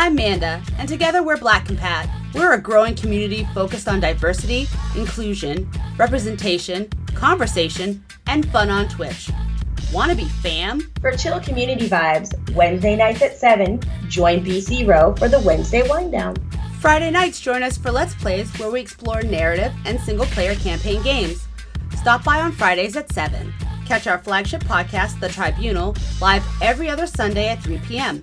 I'm Manda, and together we're Black Compat. We're a growing community focused on diversity, inclusion, representation, conversation, and fun on Twitch. Want to be fam? For chill community vibes, Wednesday nights at 7, join BC Row for the Wednesday Wind Down. Friday nights, join us for Let's Plays where we explore narrative and single player campaign games. Stop by on Fridays at 7. Catch our flagship podcast, The Tribunal, live every other Sunday at 3 p.m.,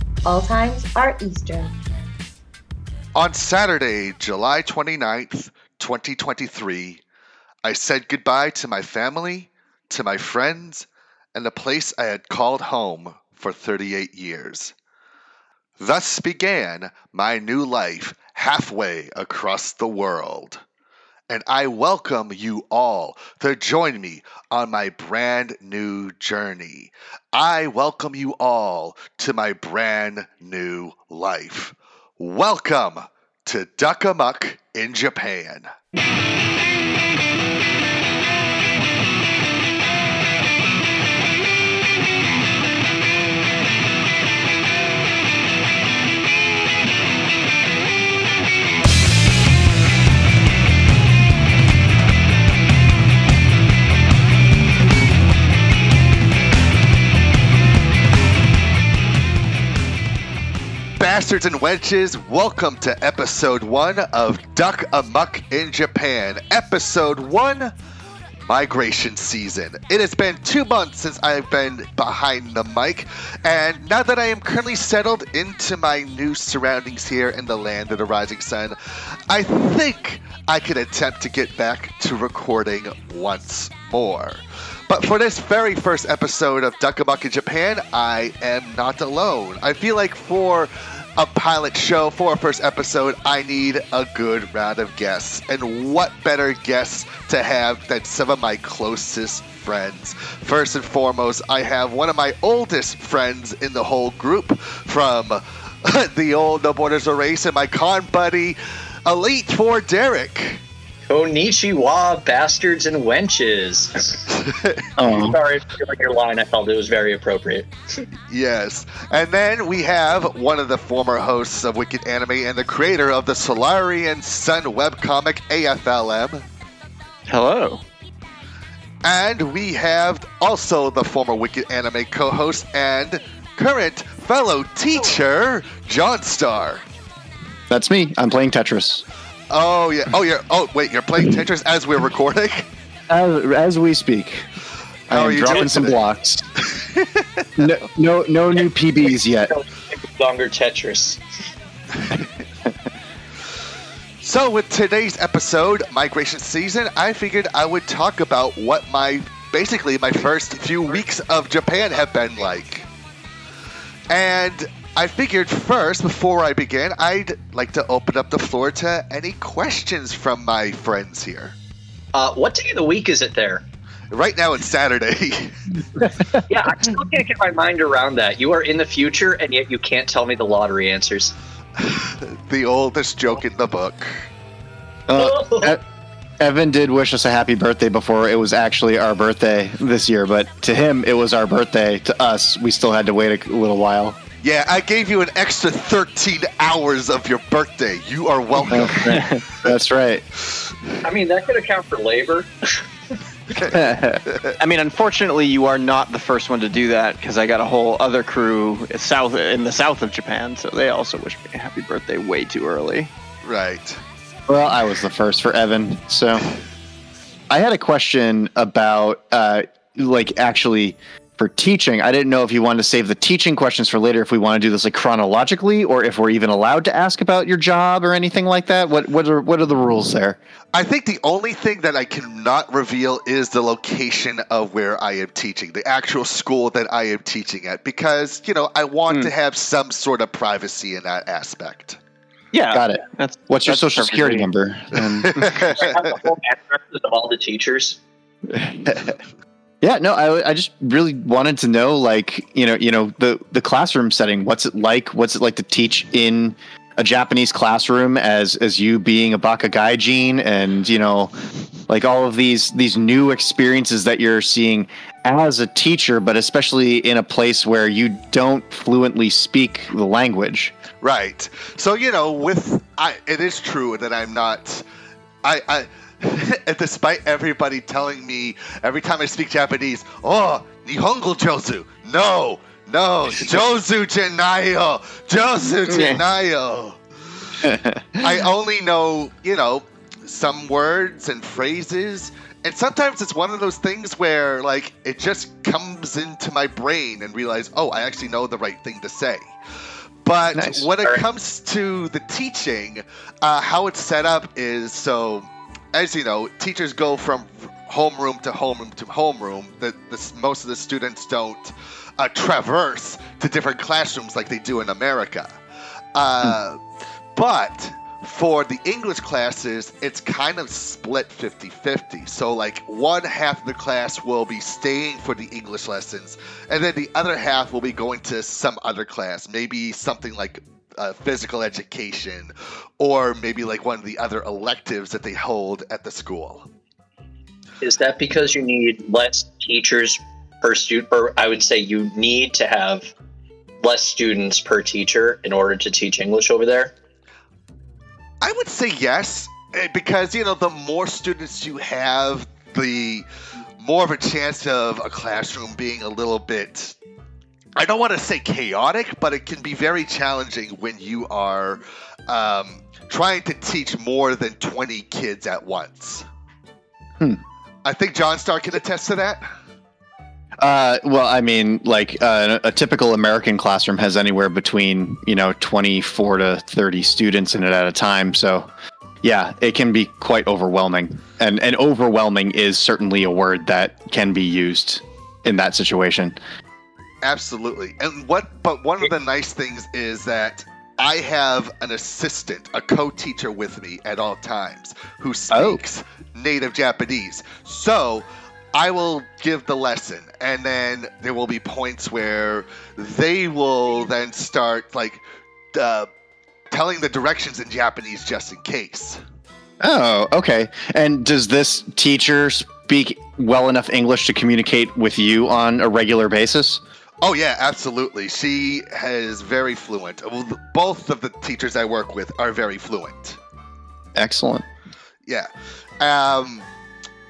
All times are Eastern. On Saturday, July 29th, 2023, I said goodbye to my family, to my friends, and the place I had called home for 38 years. Thus began my new life halfway across the world. And I welcome you all to join me on my brand new journey. I welcome you all to my brand new life. Welcome to Duck Amuck in Japan. Bastards and wenches, welcome to episode one of Duck Amuck in Japan. Episode one, migration season. It has been two months since I've been behind the mic, and now that I am currently settled into my new surroundings here in the land of the rising sun, I think I can attempt to get back to recording once more. But for this very first episode of Duck Amuck in Japan, I am not alone. I feel like for a pilot show, for a first episode, I need a good round of guests. And what better guests to have than some of my closest friends? First and foremost, I have one of my oldest friends in the whole group from the old No Borders of Race and my con buddy, EliteFourDerek. Konnichiwa, bastards and wenches. Oh, Sorry for your line. I felt it was very appropriate. Yes. And then we have one of the former hosts of Wicked Anime and the creator of the Solarian Sun webcomic AFLM. hello. And we have also the former Wicked Anime co host and current fellow teacher, JonStar. That's me. I'm playing Tetris. Oh, yeah. Oh, you're. Oh, wait. You're playing Tetris as we're recording? As, as we speak, How I are am you dropping some today? blocks. no, no, no new PBs yet. Longer Tetris. So, with today's episode, Migration Season, I figured I would talk about what my basically my first few weeks of Japan have been like. And I figured first, before I begin, I'd like to open up the floor to any questions from my friends here. Uh, what day of the week is it there? Right now, it's Saturday. Yeah, I still can't get my mind around that. You are in the future, and yet you can't tell me the lottery answers. the oldest joke in the book. Uh, Evan did wish us a happy birthday before it was actually our birthday this year, but to him, it was our birthday. To us, we still had to wait a little while. Yeah, I gave you an extra 13 hours of your birthday. You are welcome. That's right. I mean, that could account for labor. I mean, unfortunately, you are not the first one to do that because I got a whole other crew south in the south of Japan, so they also wish me a happy birthday way too early. right. Well, I was the first for Evan. So I had a question about, uh, like, actually for teaching. I didn't know if you wanted to save the teaching questions for later, if we want to do this like chronologically, or if we're even allowed to ask about your job or anything like that. What what are what are the rules there? I think the only thing that I cannot reveal is the location of where I am teaching, the actual school that I am teaching at, because, you know, I want Hmm. to have some sort of privacy in that aspect. Yeah, Got it. That's What's your that's social security perfectly- number? And I have the whole addresses of all the teachers. yeah, no, I, I just really wanted to know, like, you know, you know, the the classroom setting. What's it like? What's it like to teach in a Japanese classroom as as you being a baka gaijin, and you know, like all of these these new experiences that you're seeing as a teacher, but especially in a place where you don't fluently speak the language. Right. So you know, with I, it is true that I'm not. I, I despite everybody telling me every time I speak Japanese, oh, Nihongo Jozu. No, no, Jozu Jenayo, Jozu Jenayo. I only know, you know, some words and phrases. And sometimes it's one of those things where, like, it just comes into my brain and realize, oh, I actually know the right thing to say. But Nice. when it comes to the teaching, uh, how it's set up is so, as you know, teachers go from homeroom to homeroom to homeroom. The, most of the students don't uh, traverse to different classrooms like they do in America. Uh, But for the English classes, it's kind of split 50 50. So, like, one half of the class will be staying for the English lessons, and then the other half will be going to some other class, maybe something like uh, physical education, or maybe like one of the other electives that they hold at the school. Is that because you need less teachers per student, or I would say you need to have less students per teacher in order to teach English over there? I would say yes, eh, because you know the more students you have, the more of a chance of a classroom being a little bit. I don't want to say chaotic, but it can be very challenging when you are um, trying to teach more than twenty kids at once. Hmm. I think JonStar can attest to that. Uh, well, I mean, like uh, a typical American classroom has anywhere between you know twenty four to thirty students in it at a time. So, yeah, it can be quite overwhelming, and and overwhelming is certainly a word that can be used in that situation. Absolutely. And what but one of the nice things is that I have an assistant, a co-teacher with me at all times who Oh. speaks native Japanese. So I will give the lesson and then there will be points where they will then start like uh, telling the directions in Japanese just in case. Oh, okay. And does this teacher speak well enough English to communicate with you on a regular basis? Oh yeah, absolutely. She is very fluent. Both of the teachers I work with are very fluent. Excellent. Yeah. Um,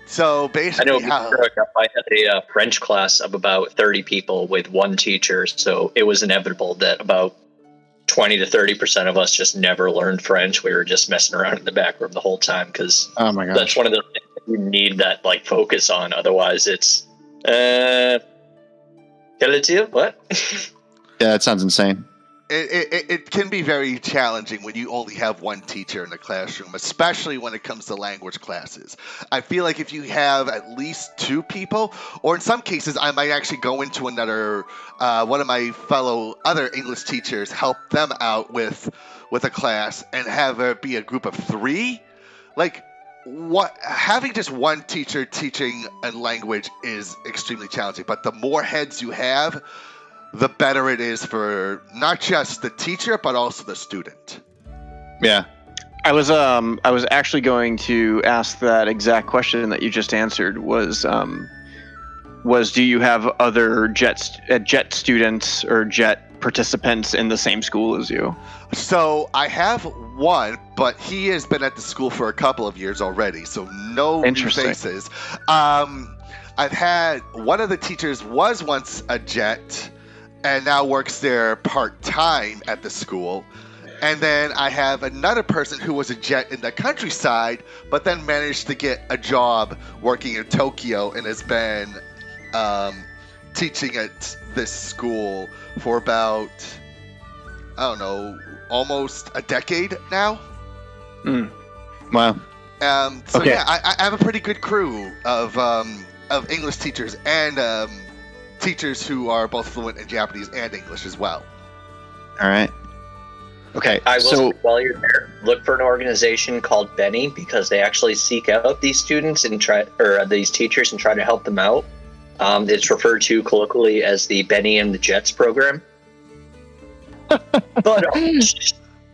so I basically, know how, I had a uh, French class of about 30 people with one teacher, so it was inevitable that about 20 to 30% of us just never learned French. We were just messing around in the back room the whole time because Oh my that's one of the things that you need that like focus on. Otherwise, it's uh, quel est-il? What? Yeah, that sounds insane. it, it, it can be very challenging when you only have one teacher in the classroom, especially when it comes to language classes. I feel like if you have at least two people, or in some cases, I might actually go into another, uh, one of my fellow other English teachers, help them out with with a class, and have it be a group of three. Like, what having just one teacher teaching a language is extremely challenging. But the more heads you have, the better it is for not just the teacher but also the student. Yeah. I was um I was actually going to ask that exact question that you just answered was um was do you have other jet uh, jet students or jet participants in the same school as you? So I have one, but he has been at the school for a couple of years already, so no new faces. Um, I've had one of the teachers was once a jet, and now works there part time at the school. And then I have another person who was a jet in the countryside, but then managed to get a job working in Tokyo and has been um, teaching at this school for about, I don't know, almost a decade now. Wow. Um, so Okay. yeah, I, I have a pretty good crew of um, of English teachers and um, teachers who are both fluent in Japanese and English as well. All right. Okay, I will so say while you're there, look for an organization called Benny because they actually seek out these students and try or uh, these teachers and try to help them out. Um, it's referred to colloquially as the Benny and the Jets program. but uh,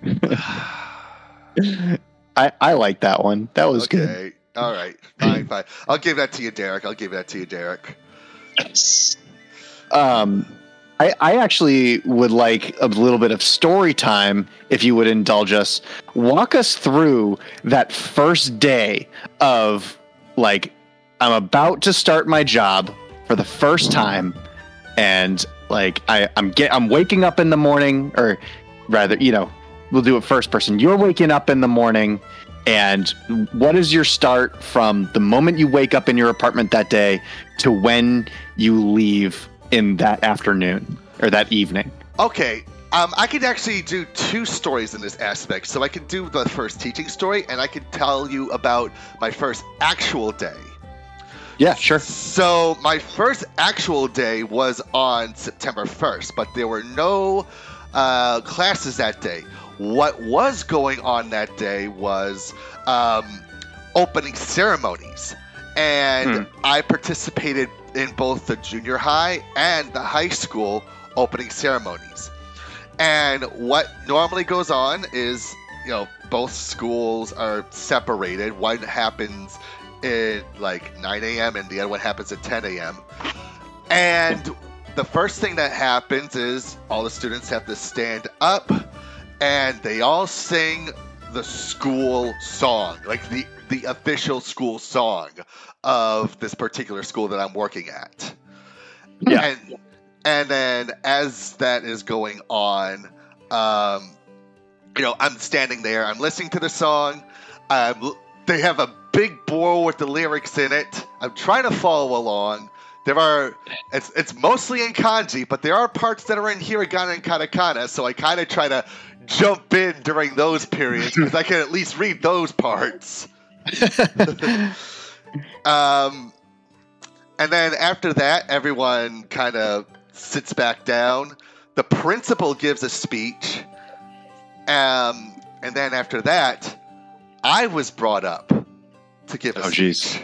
I I like that one. That was good. All right. Fine, fine. I'll give that to you, Derek. I'll give that to you, Derek. Um, I, I actually would like a little bit of story time, if you would indulge us. Walk us through that first day of like, I'm about to start my job for the first time, and like I, I'm get I'm waking up in the morning, or rather, you know, we'll do it first person. You're waking up in the morning, and what is your start from the moment you wake up in your apartment that day to when you leave in that afternoon or that evening? Okay. Um, I could actually do two stories in this aspect. So I could do the first teaching story, and I could tell you about my first actual day. Yeah, sure. So my first actual day was on September 1st, but there were no uh, classes that day. What was going on that day was um, opening ceremonies, and I participated in both the junior high and the high school opening ceremonies. And what normally goes on is, you know, both schools are separated. One happens at like 9 a.m. and the other one happens at 10 a.m. And the first thing that happens is all the students have to stand up and they all sing the school song, like the the official school song of this particular school that I'm working at. Yeah. And and then as that is going on, um, you know, I'm standing there, I'm listening to the song. I'm, they have a big board with the lyrics in it. I'm trying to follow along. There are, it's, it's mostly in kanji, but there are parts that are in hiragana and katakana, so I kind of try to jump in during those periods because I can at least read those parts. Um, and then after that, everyone kind of sits back down. The principal gives a speech. Um, and then after that, I was brought up to give a Oh, jeez.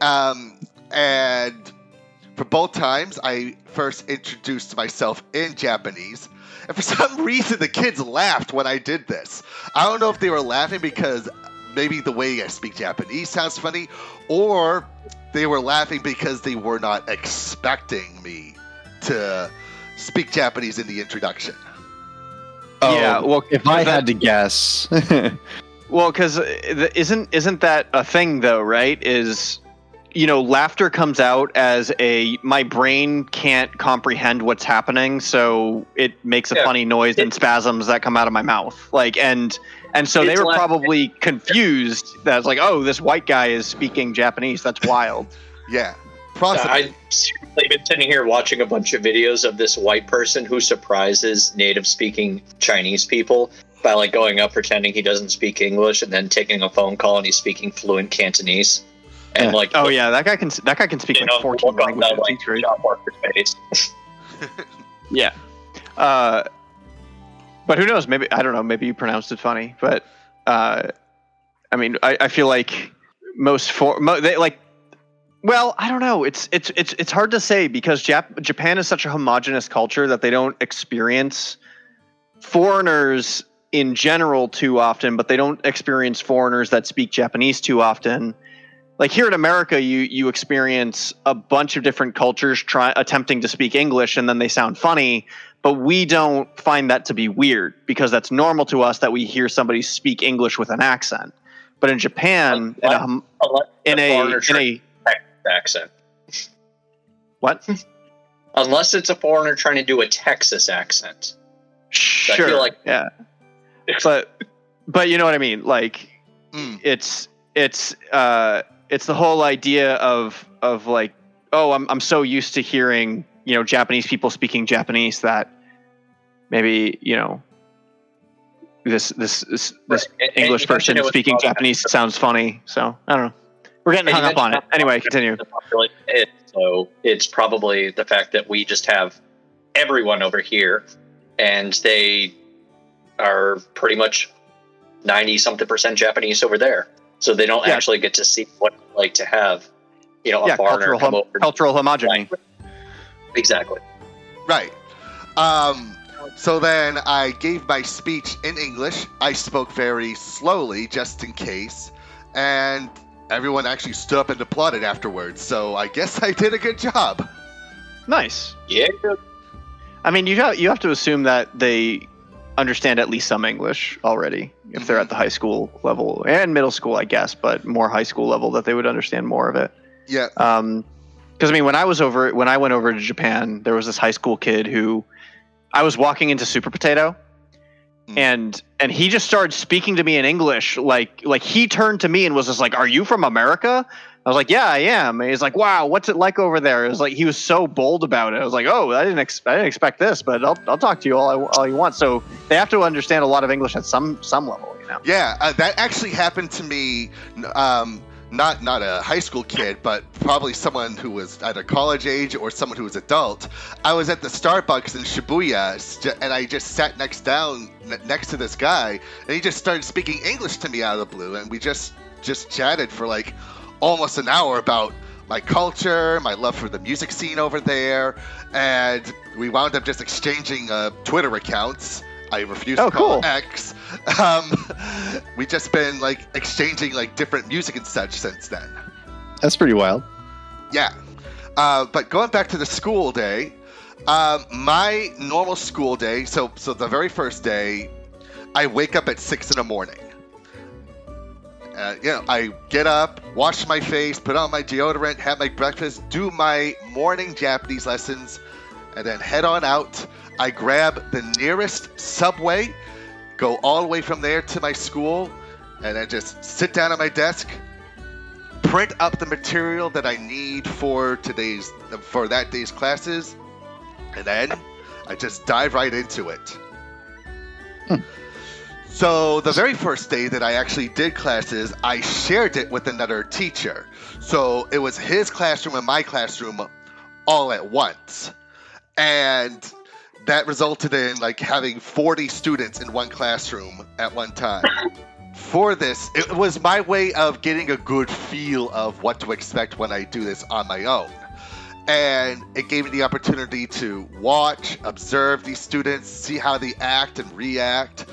Um, and for both times, I first introduced myself in Japanese. And for some reason, the kids laughed when I did this. I don't know if they were laughing because maybe the way I speak Japanese sounds funny, or they were laughing because they were not expecting me to speak Japanese in the introduction. Yeah, Oh, well, if I had to guess, Well, because uh, isn't isn't that a thing though? Right? Is you know, laughter comes out as a my brain can't comprehend what's happening, so it makes a Yeah. funny noise and spasms that come out of my mouth. Like and and so they were laugh- probably confused. That it's like, oh, this white guy is speaking Japanese. That's wild. Yeah. Possibly. I've been sitting here watching a bunch of videos of this white person who surprises native speaking Chinese people by like going up pretending he doesn't speak English and then taking a phone call and he's speaking fluent Cantonese. And Yeah. like Oh yeah, that guy can that guy can speak like know, fourteen languages. like job worker's face. Yeah. Uh, but who knows? Maybe I don't know. Maybe you pronounced it funny, but uh, I mean, I, I feel like most for mo, they like. Well, I don't know. It's it's it's it's hard to say because Jap- Japan is such a homogenous culture that they don't experience foreigners in general too often, but they don't experience foreigners that speak Japanese too often. Like here in America, you you experience a bunch of different cultures try attempting to speak English, and then they sound funny. But we don't find that to be weird because that's normal to us that we hear somebody speak English with an accent. But in Japan, in a, in a in a accent. what? Unless it's a foreigner trying to do a Texas accent. I feel Sure, like- yeah. But but you know what I mean. Like Mm. it's it's uh it's the whole idea of of like oh I'm I'm so used to hearing you know Japanese people speaking Japanese that maybe you know this this this, this Right. English person mentioned it was speaking Japanese sounds funny. So I don't know. We're getting hung up on it. Anyway, continue. So it's probably the fact that we just have everyone over here, and they are pretty much 90 something percent Japanese over there. So they don't Yeah. actually get to see what it's like to have, you know, a yeah, foreigner cultural come hom- over. cultural homogeny. Exactly. Right. Um, so then I gave my speech in English. I spoke very slowly just in case. And everyone actually stood up and applauded afterwards. So I guess I did a good job. Nice. Yeah. I mean, you have, you have to assume that they understand at least some English already if they're at the high school level and middle school, I guess, but more high school level that they would understand more of it. Yeah. Um, because I mean, when I was over, when I went over to Japan, there was this high school kid who I was walking into Super Potato, Mm. and and he just started speaking to me in English, like like he turned to me and was just like, "Are you from America?" I was like, "Yeah, I am." And he's like, "Wow, what's it like over there?" It was like he was so bold about it. I was like, "Oh, I didn't ex- I didn't expect this, but I'll I'll talk to you all I, all you want." So they have to understand a lot of English at some some level, you know. Yeah, uh, that actually happened to me. Um, not not a high school kid, but probably someone who was either college age or someone who was adult. I was at the Starbucks in Shibuya, and I just sat next down next to this guy, and he just started speaking English to me out of the blue, and we just just chatted for like almost an hour about my culture, my love for the music scene over there, and we wound up just exchanging uh, Twitter accounts. I refuse Oh, to call cool. X. Um, we just been like exchanging like different music and such since then. That's pretty wild. Yeah. Uh, but going back to the school day, um, my normal school day. So so the very first day, I wake up at six in the morning. Uh, you know, I get up, wash my face, put on my deodorant, have my breakfast, do my morning Japanese lessons, and then head on out. I grab the nearest subway, go all the way from there to my school, and then just sit down at my desk, print up the material that I need for today's for that day's classes, and then I just dive right into it. So the very first day that I actually did classes, I shared it with another teacher. So it was his classroom and my classroom all at once. And that resulted in like having 40 students in one classroom at one time. For this, it was my way of getting a good feel of what to expect when I do this on my own. And it gave me the opportunity to watch, observe these students, see how they act and react,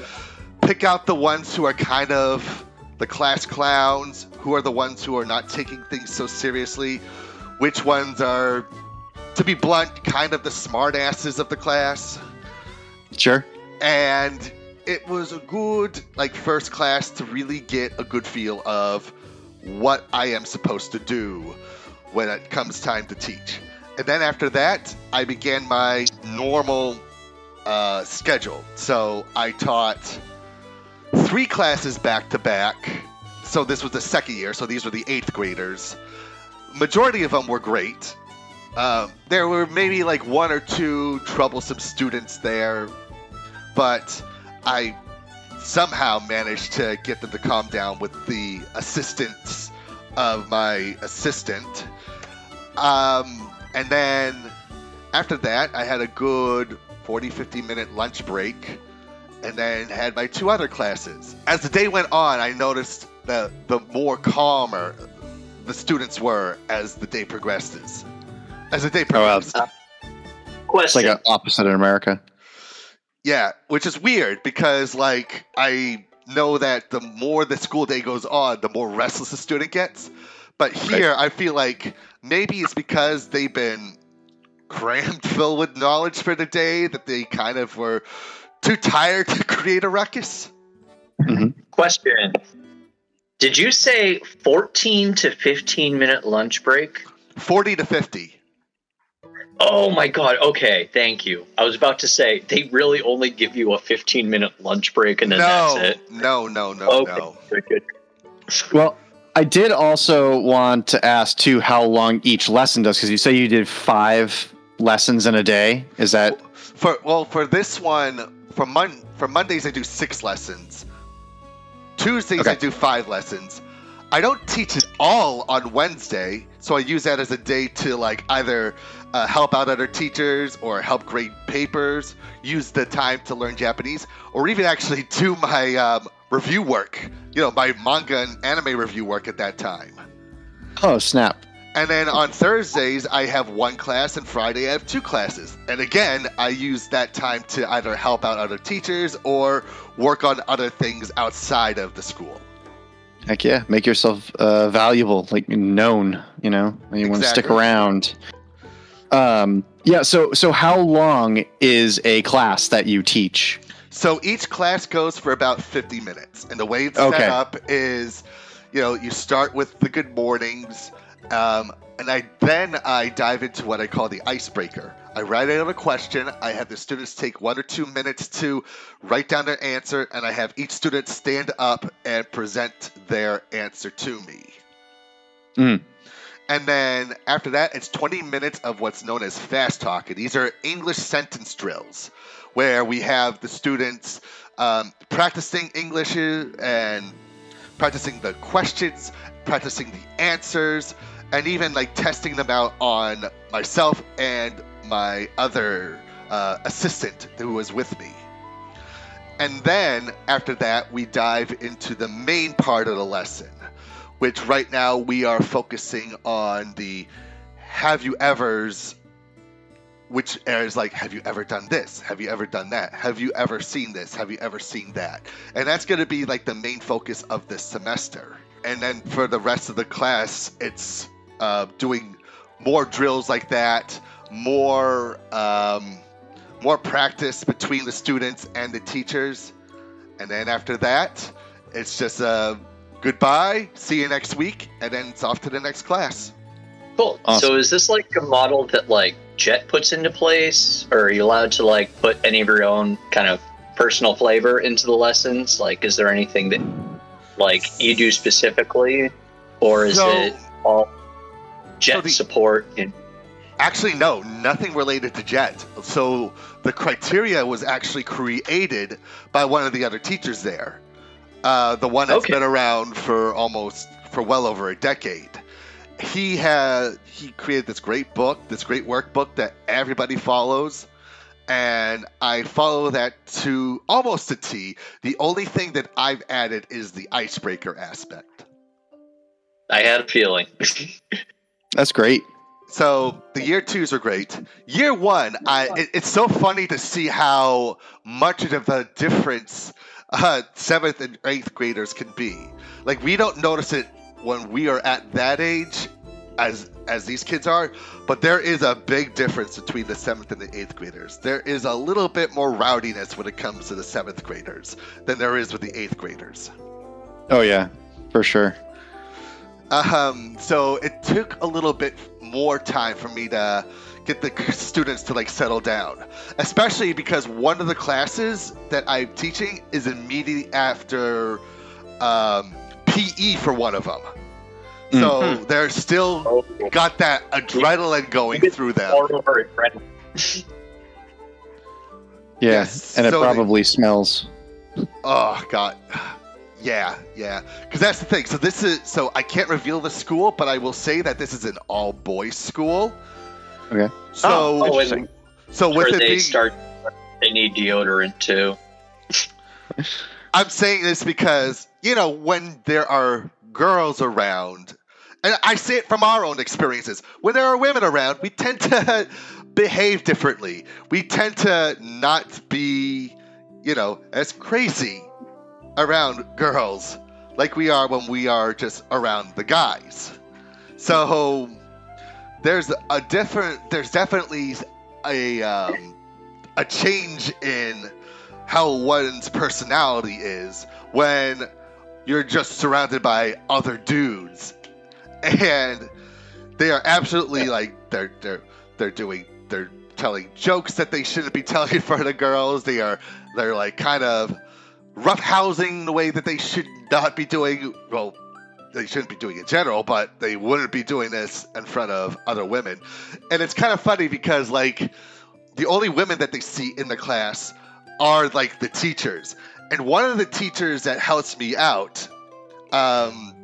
pick out the ones who are kind of the class clowns, who are the ones who are not taking things so seriously, which ones are, to be blunt, kind of the smartasses of the class Sure. and it was a good like first class to really get a good feel of what I am supposed to do when it comes time to teach. And then after that, I began my normal uh, schedule. So I taught three classes back to back. So this was the second year. So these were the eighth graders. Majority of them were great. Um, there were maybe like one or two troublesome students there, but I somehow managed to get them to calm down with the assistance of my assistant. Um, and then after that, I had a good 40 50 minute lunch break and then had my two other classes. As the day went on, I noticed that the more calmer the students were as the day progresses. As the day Oh, wow. progressed. It's Question. like an opposite in America. Yeah, which is weird because like I know that the more the school day goes on, the more restless the student gets. But here I feel like maybe it's because they've been crammed full with knowledge for the day that they kind of were too tired to create a ruckus. Mm-hmm. Question. Did you say 14 to 15 minute lunch break? 40 to 50. Oh my god. Okay, thank you. I was about to say they really only give you a 15 minute lunch break and then no, that's it. no, no, no, Okay. no. Good, good. Well, I did also want to ask too how long each lesson does because you say you did five lessons in a day. Is that For well, for this one, for Mon for Mondays I do six lessons. Tuesdays I do five lessons. I don't teach it all on Wednesday, so I use that as a day to like either uh, help out other teachers or help grade papers, use the time to learn Japanese, or even actually do my um, review work, you know, my manga and anime review work at that time. Oh snap! And then on Thursdays, I have one class, and Friday, I have two classes. And again, I use that time to either help out other teachers or work on other things outside of the school. Heck yeah, make yourself uh, valuable, like known. You know, and you want to stick around. Um, yeah. So, so how long is a class that you teach? So each class goes for about 50 minutes. And the way it's Okay. set up is, you know, you start with the good mornings, um, and I then I dive into what I call the icebreaker. I write out a question. I have the students take one or two minutes to write down their answer, and I have each student stand up and present their answer to me. Mm. And then after that, it's 20 minutes of what's known as fast talk. And these are English sentence drills where we have the students um, practicing English and practicing the questions, practicing the answers, and even like testing them out on myself and my other uh, assistant who was with me. And then after that, we dive into the main part of the lesson, which right now we are focusing on the have you ever's, which is like, have you ever done this? Have you ever done that? Have you ever seen this? Have you ever seen that? And that's going to be like the main focus of this semester. And then for the rest of the class, it's uh, doing more drills like that, more um, more practice between the students and the teachers. And then after that, it's just a goodbye, see you next week, and then it's off to the next class. Cool. Awesome. So is this like a model that like Jet puts into place, or are you allowed to like put any of your own kind of personal flavor into the lessons? Like, is there anything that like you do specifically, or is So- it all Jet so the- support? And Actually, no, nothing related to Jet. So the criteria was actually created by one of the other teachers there. Uh, the one that's Okay. been around for almost for well over a decade. He had he created this great book, this great workbook that everybody follows, and I follow that to almost a T. The only thing that I've added is the icebreaker aspect. I had a feeling. That's great. So the year twos are great. Year one, I it, it's so funny to see how much of a difference uh, seventh and eighth graders can be. Like we don't notice it when we are at that age, as as these kids are, but there is a big difference between the seventh and the eighth graders. There is a little bit more rowdiness when it comes to the seventh graders than there is with the eighth graders. Oh yeah, for sure. Um, so it took a little bit more time for me to get the students to like settle down, especially because one of the classes that I'm teaching is immediately after um, PE for one of them. So they're still Oh, got that adrenaline going It's through them. more over at Brent. Yeah, Yes, and it so they- probably smells. Oh god. Yeah, yeah. Because that's the thing. So this is so I can't reveal the school, but I will say that this is an all boys school. Okay. So Oh, oh interesting. so with where it they being start, they need deodorant too. I'm saying this because, you know, when there are girls around, and I say it from our own experiences, when there are women around, we tend to behave differently. We tend to not be, you know, as crazy around girls like we are when we are just around the guys. So there's a different, there's definitely a, um, a change in how one's personality is when you're just surrounded by other dudes. And they are absolutely like they're they're they're doing they're telling jokes that they shouldn't be telling in front of girls. They are they're like kind of roughhousing the way that they should not be doing well they shouldn't be doing in general but they wouldn't be doing this in front of other women and it's kind of funny because like the only women that they see in the class are like the teachers. And one of the teachers that helps me out, um,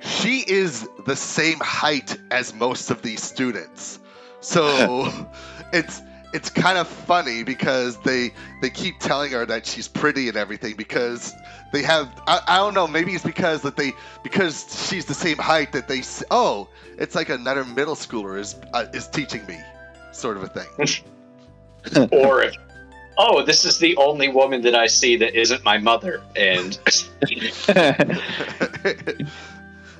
she is the same height as most of these students. So it's it's kind of funny because they they keep telling her that she's pretty and everything because they have I, I don't know maybe it's because that they because she's the same height that they oh it's like another middle schooler is uh, is teaching me sort of a thing. Or if, oh, this is the only woman that I see that isn't my mother, and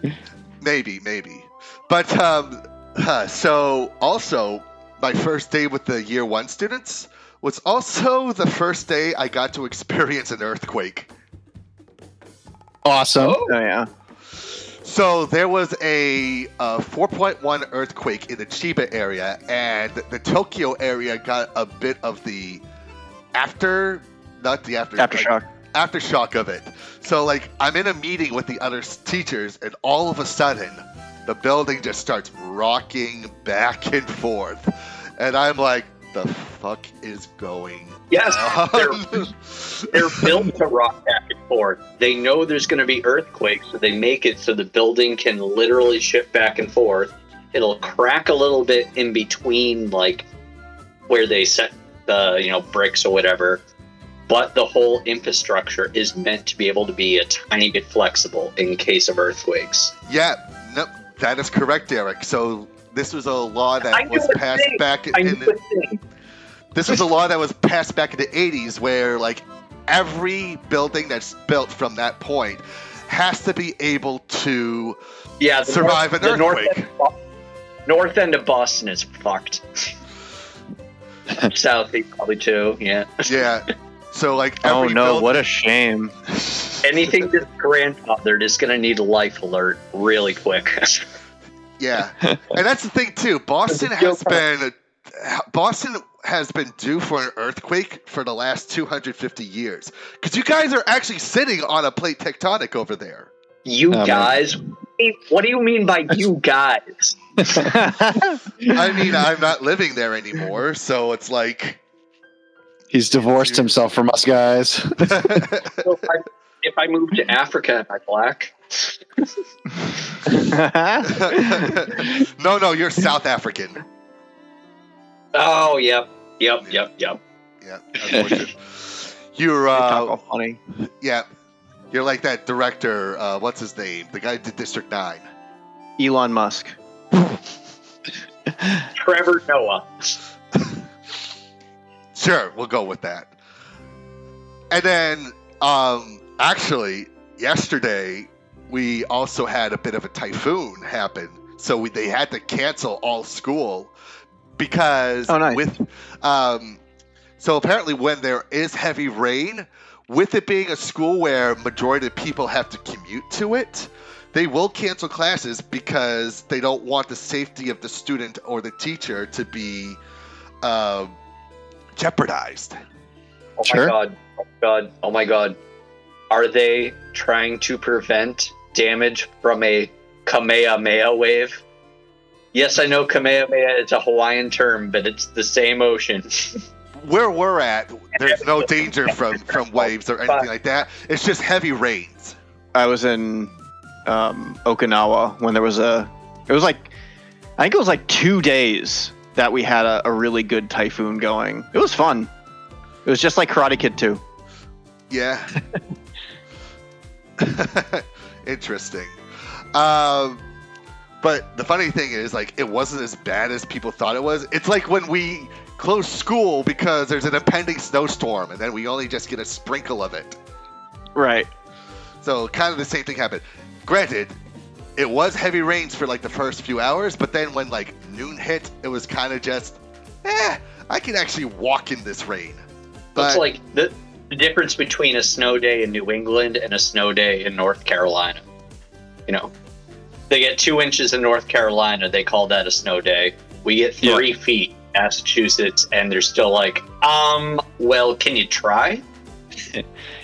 maybe maybe. But um huh, so also my first day with the year one students was also the first day i got to experience an earthquake awesome. Oh yeah. so there was a, uh 4.1 earthquake in the chiba area and the tokyo area got a bit of the after not the after like, Aftershock. aftershock of it. So like I'm in a meeting with the other teachers, and all of a sudden, the building just starts rocking back and forth, and I'm like, the fuck is going yes, they're on? they're built to rock back and forth. They know there's going to be earthquakes, so they make it so the building can literally shift back and forth. It'll crack a little bit in between, like where they set the you know bricks or whatever. But the whole infrastructure is meant to be able to be a tiny bit flexible in case of earthquakes. yeah, that is correct, Eric. So this was a law that knew was passed thing. back in, I in the thing. This was a law that was passed back in the 80s where like every building that's built from that point has to be able to Yeah, survive north, an the north earthquake. end, of Bo- north end of Boston is fucked. Southeast probably too. Yeah. yeah. So like Oh no! build- What a shame. Anything that's grandfathered is going to need a life alert really quick. Yeah, and that's the thing too. Boston has been Boston has been due for an earthquake for the last 250 years because you guys are actually sitting on a plate tectonic over there. you oh, man. guys, what do you mean by you guys? I mean, I'm not living there anymore, so it's like. He's divorced himself from us guys. So if, I, if I move to Africa, am I black? no, no, you're South African. Oh, yep, yep, yep, yep. Yeah, unfortunate. You're They talk all uh, funny. yeah, you're like that director. Uh, what's his name? The guy did District Nine. Elon Musk. Trevor Noah. Sure, we'll go with that. And then, um, actually, yesterday we also had a bit of a typhoon happen, so we, they had to cancel all school because Oh, nice. with um, so apparently when there is heavy rain, with it being a school where majority of people have to commute to it, they will cancel classes because they don't want the safety of the student or the teacher to be um, jeopardized. Oh Sure. my god. Oh my god. Oh my god. Are they trying to prevent damage from a Kamehameha wave? Yes, I know Kamehameha is a Hawaiian term, but it's the same ocean. Where we're at, there's no danger from from waves or anything like that. It's just heavy rains. I was in um, Okinawa when there was a. It was like, I think it was like two days that we had a, a really good typhoon going. It was fun. It was just like Karate Kid 2. Yeah. Interesting. Um, but the funny thing is, like, it wasn't as bad as people thought it was. It's like when we close school because there's an impending snowstorm, and then we only just get a sprinkle of it. Right. So kind of the same thing happened. Granted, it was heavy rains for like the first few hours, but then when like noon hit, it was kind of just, eh, I can actually walk in this rain. It's like the, the difference between a snow day in New England and a snow day in North Carolina. You know, they get two inches in North Carolina, they call that a snow day. We get three feet in Massachusetts, and they're still like, um, well, can you try?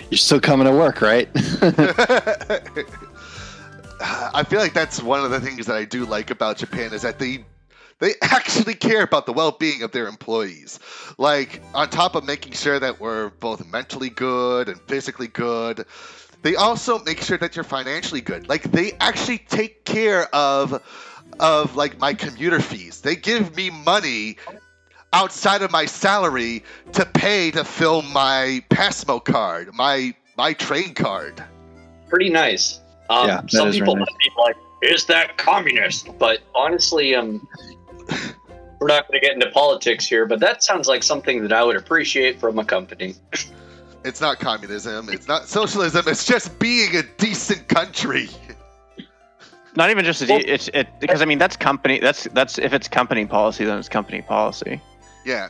You're still coming to work, right? I feel like that's one of the things that I do like about Japan is that they they actually care about the well-being of their employees. Like on top of making sure that we're both mentally good and physically good, they also make sure that you're financially good. Like they actually take care of of like my commuter fees. They give me money outside of my salary to pay to fill my Pasmo card, my my train card. Pretty nice. Um, Yeah, some is people very might be like, "Is that communist?" But honestly, um, we're not going to get into politics here. But that sounds like something that I would appreciate from a company. It's not communism. It's not socialism. It's just being a decent country. Not even just a, Well- it's it because I mean that's company that's that's if it's company policy then it's company policy. Yeah.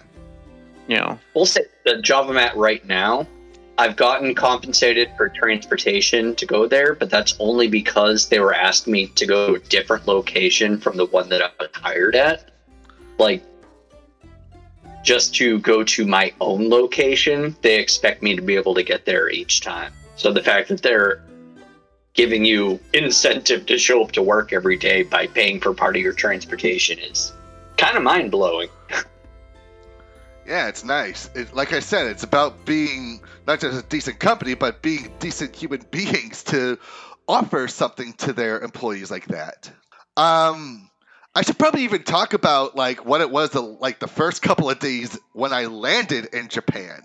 You know. We'll say the job I'm right now. I've gotten compensated for transportation to go there, but that's only because they were asking me to go to a different location from the one that I was hired at. Like, just to go to my own location, they expect me to be able to get there each time. So the fact that they're giving you incentive to show up to work every day by paying for part of your transportation is kind of mind blowing. Yeah, it's nice. It, like I said, it's about being not just a decent company, but being decent human beings to offer something to their employees like that. Um, I should probably even talk about like what it was the, like the first couple of days when I landed in Japan,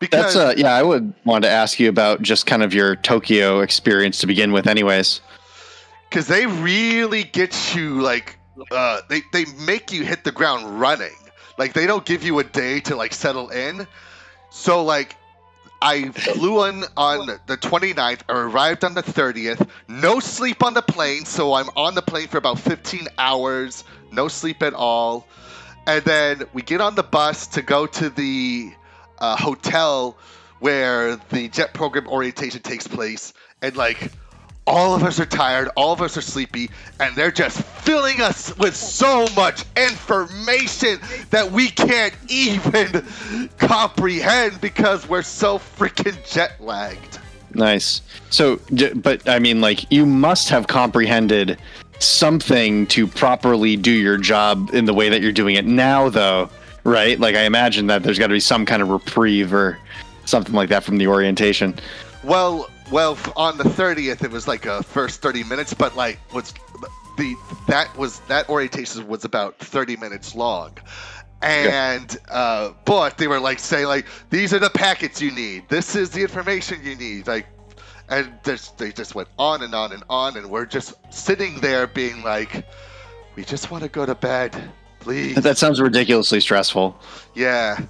because That's uh yeah, I would want to ask you about just kind of your Tokyo experience to begin with anyways. because they really get you like uh, they they make you hit the ground running. Like they don't give you a day to like settle in. So like I flew in on the 29th, I arrived on the 30th. No sleep on the plane, so I'm on the plane for about 15 hours. No sleep at all. And then we get on the bus to go to the uh, hotel where the jet program orientation takes place. And like all of us are tired, all of us are sleepy, and they're just filling us with so much information that we can't even comprehend because we're so freaking jet lagged. Nice. So, but I mean, like, you must have comprehended something to properly do your job in the way that you're doing it now, though, right? Like, I imagine that there's got to be some kind of reprieve or something like that from the orientation. Well, well, on the 30th, it was like a first 30 minutes, but like was the that was that orientation was about 30 minutes long. And uh, but they were like saying like these are the packets you need. This is the information you need. Like, and just, they just went on and on and on, and we're just sitting there being like, we just want to go to bed, please. That sounds ridiculously stressful. Yeah.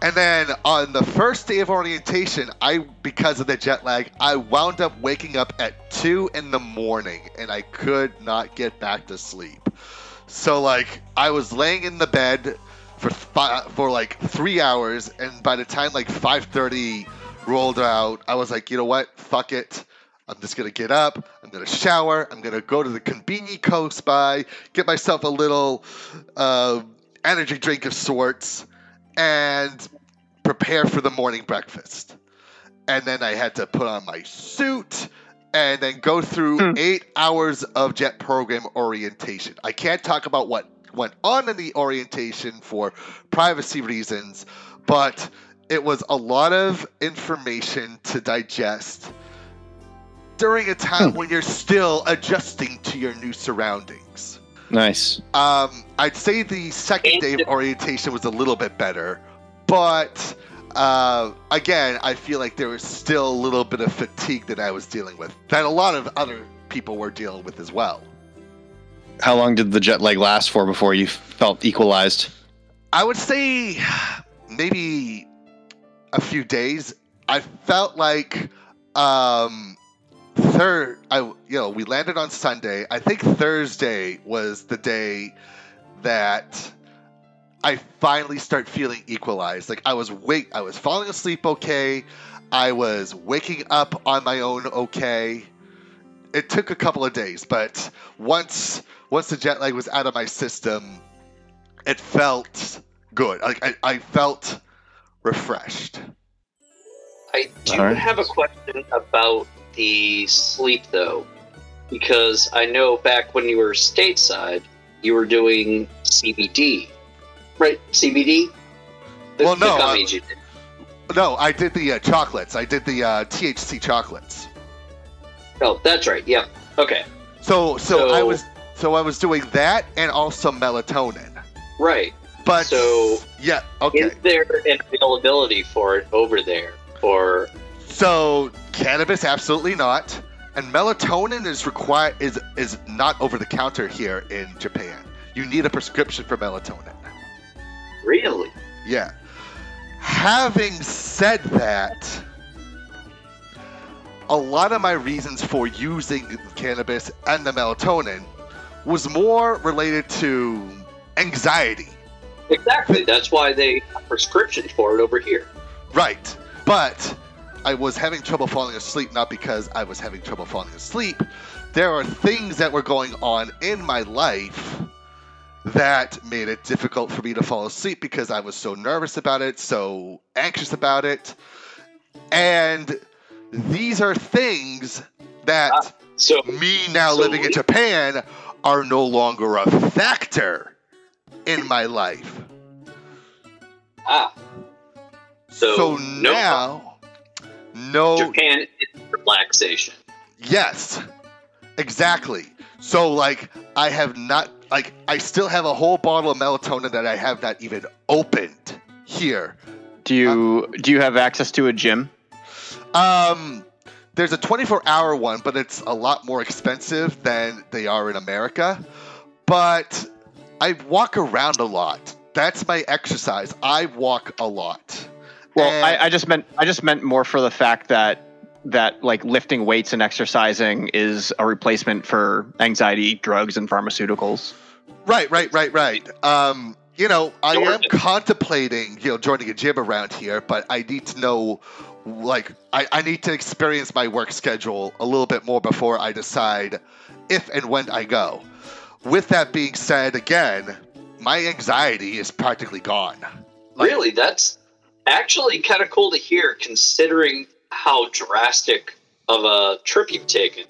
And then on the first day of orientation, I because of the jet lag, I wound up waking up at two in the morning and I could not get back to sleep. So like I was laying in the bed for fi- for like three hours, and by the time like 5:30 rolled out, I was like, you know what, fuck it. I'm just gonna get up. I'm gonna shower. I'm gonna go to the convenience close by, get myself a little uh, energy drink of sorts, and prepare for the morning breakfast. And then I had to put on my suit and then go through Hmm. eight hours of jet program orientation. I can't talk about what went on in the orientation for privacy reasons, but it was a lot of information to digest during a time when you're still adjusting to your new surroundings. Nice. Um, I'd say the second day of orientation was a little bit better, but uh, again, I feel like there was still a little bit of fatigue that I was dealing with, that a lot of other people were dealing with as well. How long did the jet lag last for before you felt equalized? I would say maybe a few days. I felt like um, third. I you know we landed on Sunday. I think Thursday was the day that I finally start feeling equalized. Like I was wake, I was falling asleep okay. I was waking up on my own okay. It took a couple of days, but once once the jet lag was out of my system, it felt good. Like I, I felt refreshed. I do Alright. have a question about the sleep, though, because I know back when you were stateside, you were doing CBD, right? CBD. The, Well, no, the gummies you did. No, I did the uh, chocolates. I did the uh, THC chocolates. Oh, that's right. Yeah. Okay. So, so, So- I was So I was doing that and also melatonin. Right. But So- yeah, okay. Is there an availability for it over there? Or So cannabis, absolutely not. And melatonin is required is is not over the counter here in Japan. You need a prescription for melatonin. really? Yeah. Having said that, a lot of my reasons for using cannabis and the melatonin was more related to anxiety. Exactly. That's why they have prescriptions for it over here. Right. But I was having trouble falling asleep not because I was having trouble falling asleep. There are things that were going on in my life that made it difficult for me to fall asleep because I was so nervous about it, so anxious about it. And these are things that Ah, So me now so living in Japan are no longer a factor in my life. ah. So, So no now, no, Japan is relaxation. yes, exactly. So like, I have not like I still have a whole bottle of melatonin that I have not even opened here. Do you do you have access to a gym? Um, there's a 24 hour one, but it's a lot more expensive than they are in America. But I walk around a lot. That's my exercise. I walk a lot. Well, And- I, I just meant I just meant more for the fact that that like lifting weights and exercising is a replacement for anxiety drugs and pharmaceuticals. Right, right, right, right. Um, you know, I am contemplating, you know, joining a gym around here, but I need to know, like, I, I need to experience my work schedule a little bit more before I decide if and when I go. With that being said, again, my anxiety is practically gone. Like- really, that's actually kind of cool to hear, considering how drastic of a trip you've taken.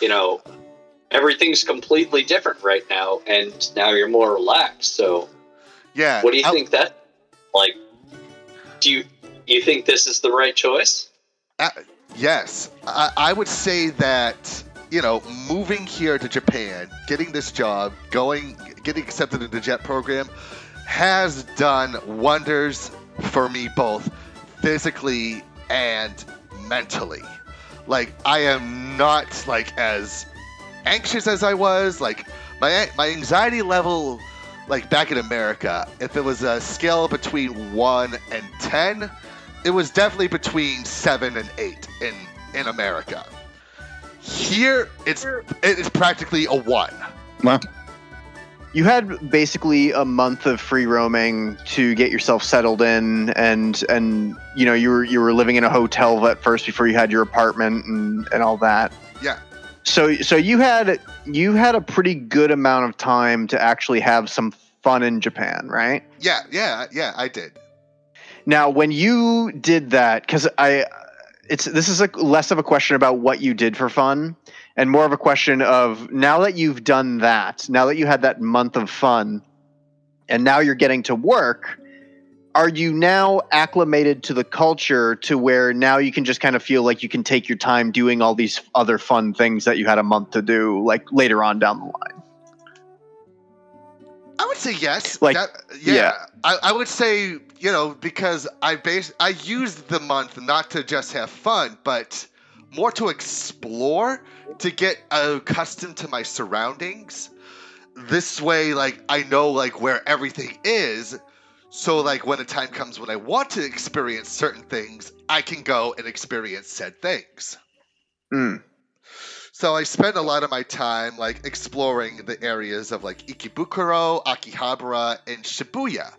You know, everything's completely different right now, and now you're more relaxed. So, Yeah. what do you I- think that? Like, do you you think this is the right choice? Uh, yes, I, I would say that you know, moving here to Japan, getting this job, going, getting accepted into the JET program, has done wonders for me both physically and mentally. Like I am not like as anxious as I was. Like my my anxiety level, like back in America, if it was a scale between one and ten, it was definitely between seven and eight in in America. Here, it's it is practically a one. Well, You had basically a month of free roaming to get yourself settled in, and and you know you were you were living in a hotel at first before you had your apartment and and all that. Yeah. So so you had you had a pretty good amount of time to actually have some fun in Japan, right? Yeah, yeah, yeah. I did. Now, when you did that, because I, it's this is a less of a question about what you did for fun, and more of a question of now that you've done that, now that you had that month of fun, and now you're getting to work. Are you now acclimated to the culture to where now you can just kind of feel like you can take your time doing all these other fun things that you had a month to do, like later on down the line? I would say yes. Like, That- yeah, yeah. I, I would say you know because I base I used the month not to just have fun, but more to explore, to get accustomed to my surroundings. This way, like I know like where everything is, so like when the time comes when I want to experience certain things, I can go and experience said things. Mm. So I spend a lot of my time like exploring the areas of like Ikebukuro, Akihabara, and Shibuya.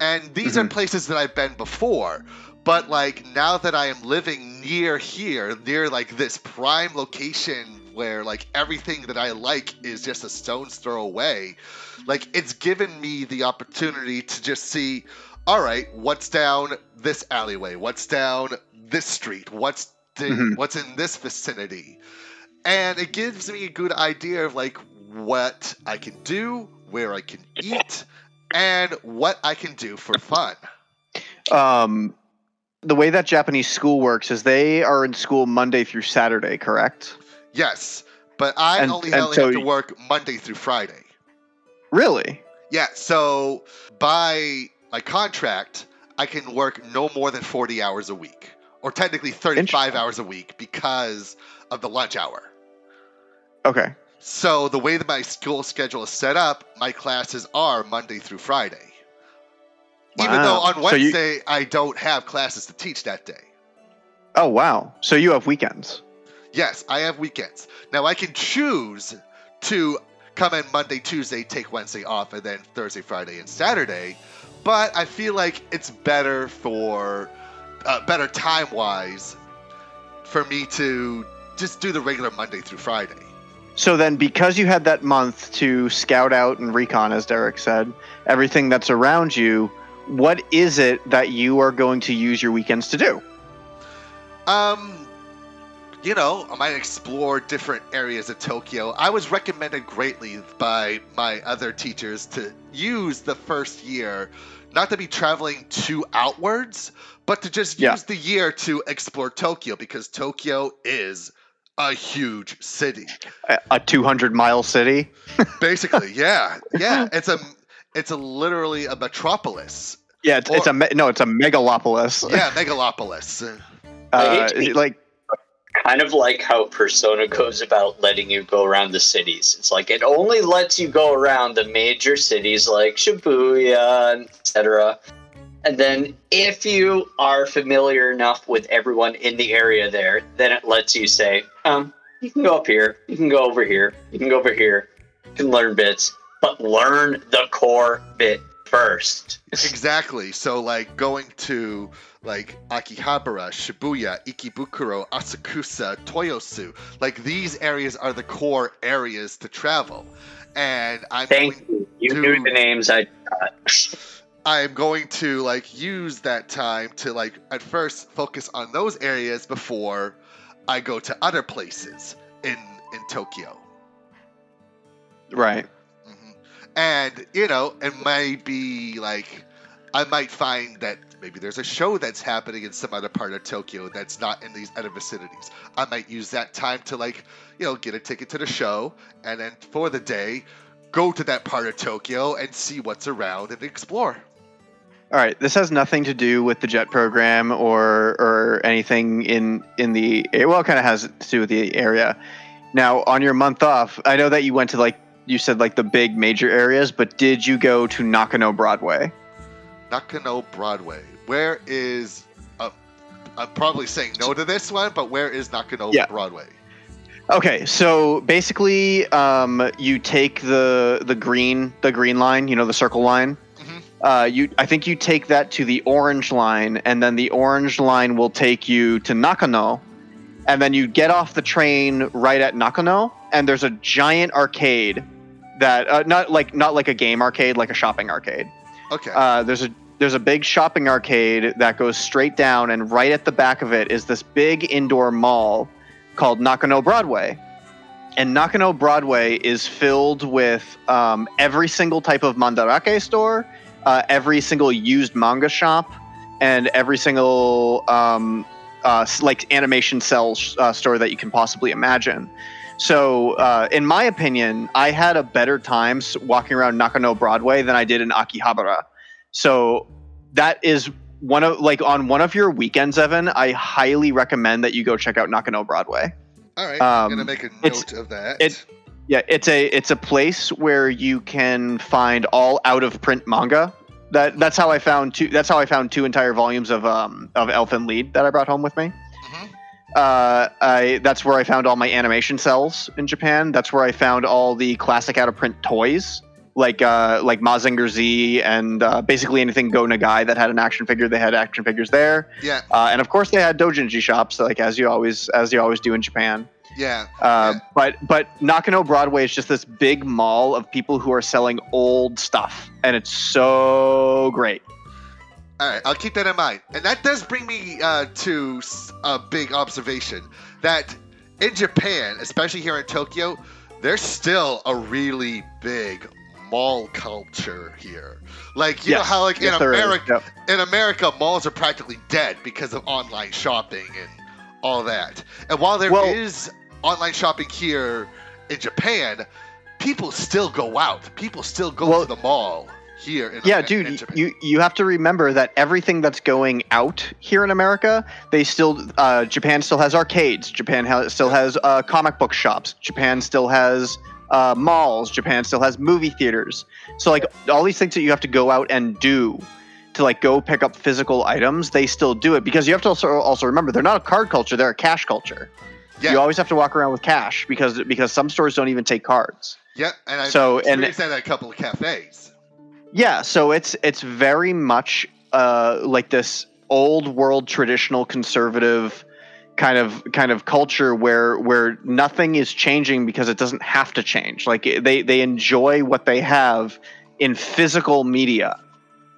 And these are places that I've been before. But like now that I am living near here, near like this prime location where like everything that I like is just a stone's throw away, like it's given me the opportunity to just see, all right, what's down this alleyway? What's down this street? What's the, Mhm. what's in this vicinity? and it gives me a good idea of like what I can do, where I can eat, and what I can do for fun. Um, the way that Japanese school works is they are in school Monday through Saturday, correct? Yes, but I And- only, and only so have to work Monday through Friday. Really? Yeah, so by my contract, I can work no more than 40 hours a week, or technically 35 hours a week because of the lunch hour. Okay. So the way that my school schedule is set up, my classes are Monday through Friday. Even Wow. though on So you- Wednesday I don't have classes to teach that day. Oh wow. So you have weekends. Yes, I have weekends. Now I can choose to come in Monday, Tuesday, take Wednesday off, and then Thursday, Friday, and Saturday. But I feel like it's better for, uh, better time wise, for me to just do the regular Monday through Friday. So then, because you had that month to scout out and recon, as Derek said, everything that's around you, what is it that you are going to use your weekends to do? Um, you know, I might explore different areas of Tokyo. I was recommended greatly by my other teachers to use the first year not to be traveling too outwards, but to just Yeah. use the year to explore Tokyo because Tokyo is a huge city. A, a 200 mile city? Basically, yeah. Yeah, it's a it's a literally a metropolis. Yeah, it's, it's a me- no, it's a megalopolis. Yeah, megalopolis. Uh, hate to be- like Kind of like how Persona goes about letting you go around the cities. It's like it only lets you go around the major cities like Shibuya, etc. And then if you are familiar enough with everyone in the area there, then it lets you say, um, you can go up here, you can go over here, you can go over here, you can learn bits, but learn the core bit first. Exactly. So like going to like Akihabara, Shibuya, Ikebukuro, Asakusa, Toyosu, like these areas are the core areas to travel. And I'm Thank going, you. You to- knew the names I got. I'm going to like use that time to like at first focus on those areas before I go to other places in in Tokyo. right. And you know, it might be like I might find that maybe there's a show that's happening in some other part of Tokyo that's not in these other vicinities. I might use that time to like, you know, get a ticket to the show and then for the day go to that part of Tokyo and see what's around and explore. All right, this has nothing to do with the jet program or or anything in in the well, kind of has to do with the area. Now, on your month off, I know that you went to like you said like the big major areas, but did you go to Nakano Broadway? Nakano Broadway. Where is uh, I'm probably saying no to this one, but where is Nakano Yeah. Broadway? Okay, so basically, um, you take the the green the green line, you know, the circle line. Mhm. Uh, you, I think you take that to the orange line, and then the orange line will take you to Nakano, and then you get off the train right at Nakano, and there's a giant arcade that uh, not like not like a game arcade, like a shopping arcade. Okay. Uh, there's a there's a big shopping arcade that goes straight down, and right at the back of it is this big indoor mall called Nakano Broadway. And Nakano Broadway is filled with um, every single type of mandarake store, uh, every single used manga shop, and every single um, uh, like animation cell sh- uh, store that you can possibly imagine. So, uh, in my opinion, I had a better time walking around Nakano Broadway than I did in Akihabara. So that is one of like on one of your weekends, Evan. I highly recommend that you go check out Nakano Broadway. All right. I'm um, gonna make a note of that. it- Yeah, it's a it's a place where you can find all out of print manga. That that's how I found two. That's how I found two entire volumes of um of Elfen Lied that I brought home with me. Uh, I that's where I found all my animation cells in Japan. That's where I found all the classic out of print toys, like uh like Mazinger Z and uh, basically anything Go Nagai that had an action figure. They had action figures there, yeah. uh, and of course they had doujinshi shops, like as you always as you always do in Japan. Yeah. Uh, Yeah. But but Nakano Broadway is just this big mall of people who are selling old stuff, and it's so great. All right, I'll keep that in mind. And that does bring me uh, to a big observation that in Japan, especially here in Tokyo, there's still a really big mall culture here. Like you know how like Yes, in. America, Yep. in America, malls are practically dead because of online shopping and all that. And while there is Well- online shopping here in Japan, people still go out. People still go Well- to the mall here. In Yeah, in dude, Japan. you you have to remember that everything that's going out here in America, they still uh, Japan still has arcades. Japan ha- still has uh, comic book shops. Japan still has uh, malls. Japan still has movie theaters. So like all these things that you have to go out and do to like go pick up physical items, they still do it because you have to also also remember they're not a card culture; they're a cash culture. Yeah. You always have to walk around with cash because because some stores don't even take cards. yeah and I've So, and- that at a couple of cafes. Yeah, so it's it's very much uh, like this old world traditional conservative kind of kind of culture where where nothing is changing because it doesn't have to change. Like they they enjoy what they have in physical media,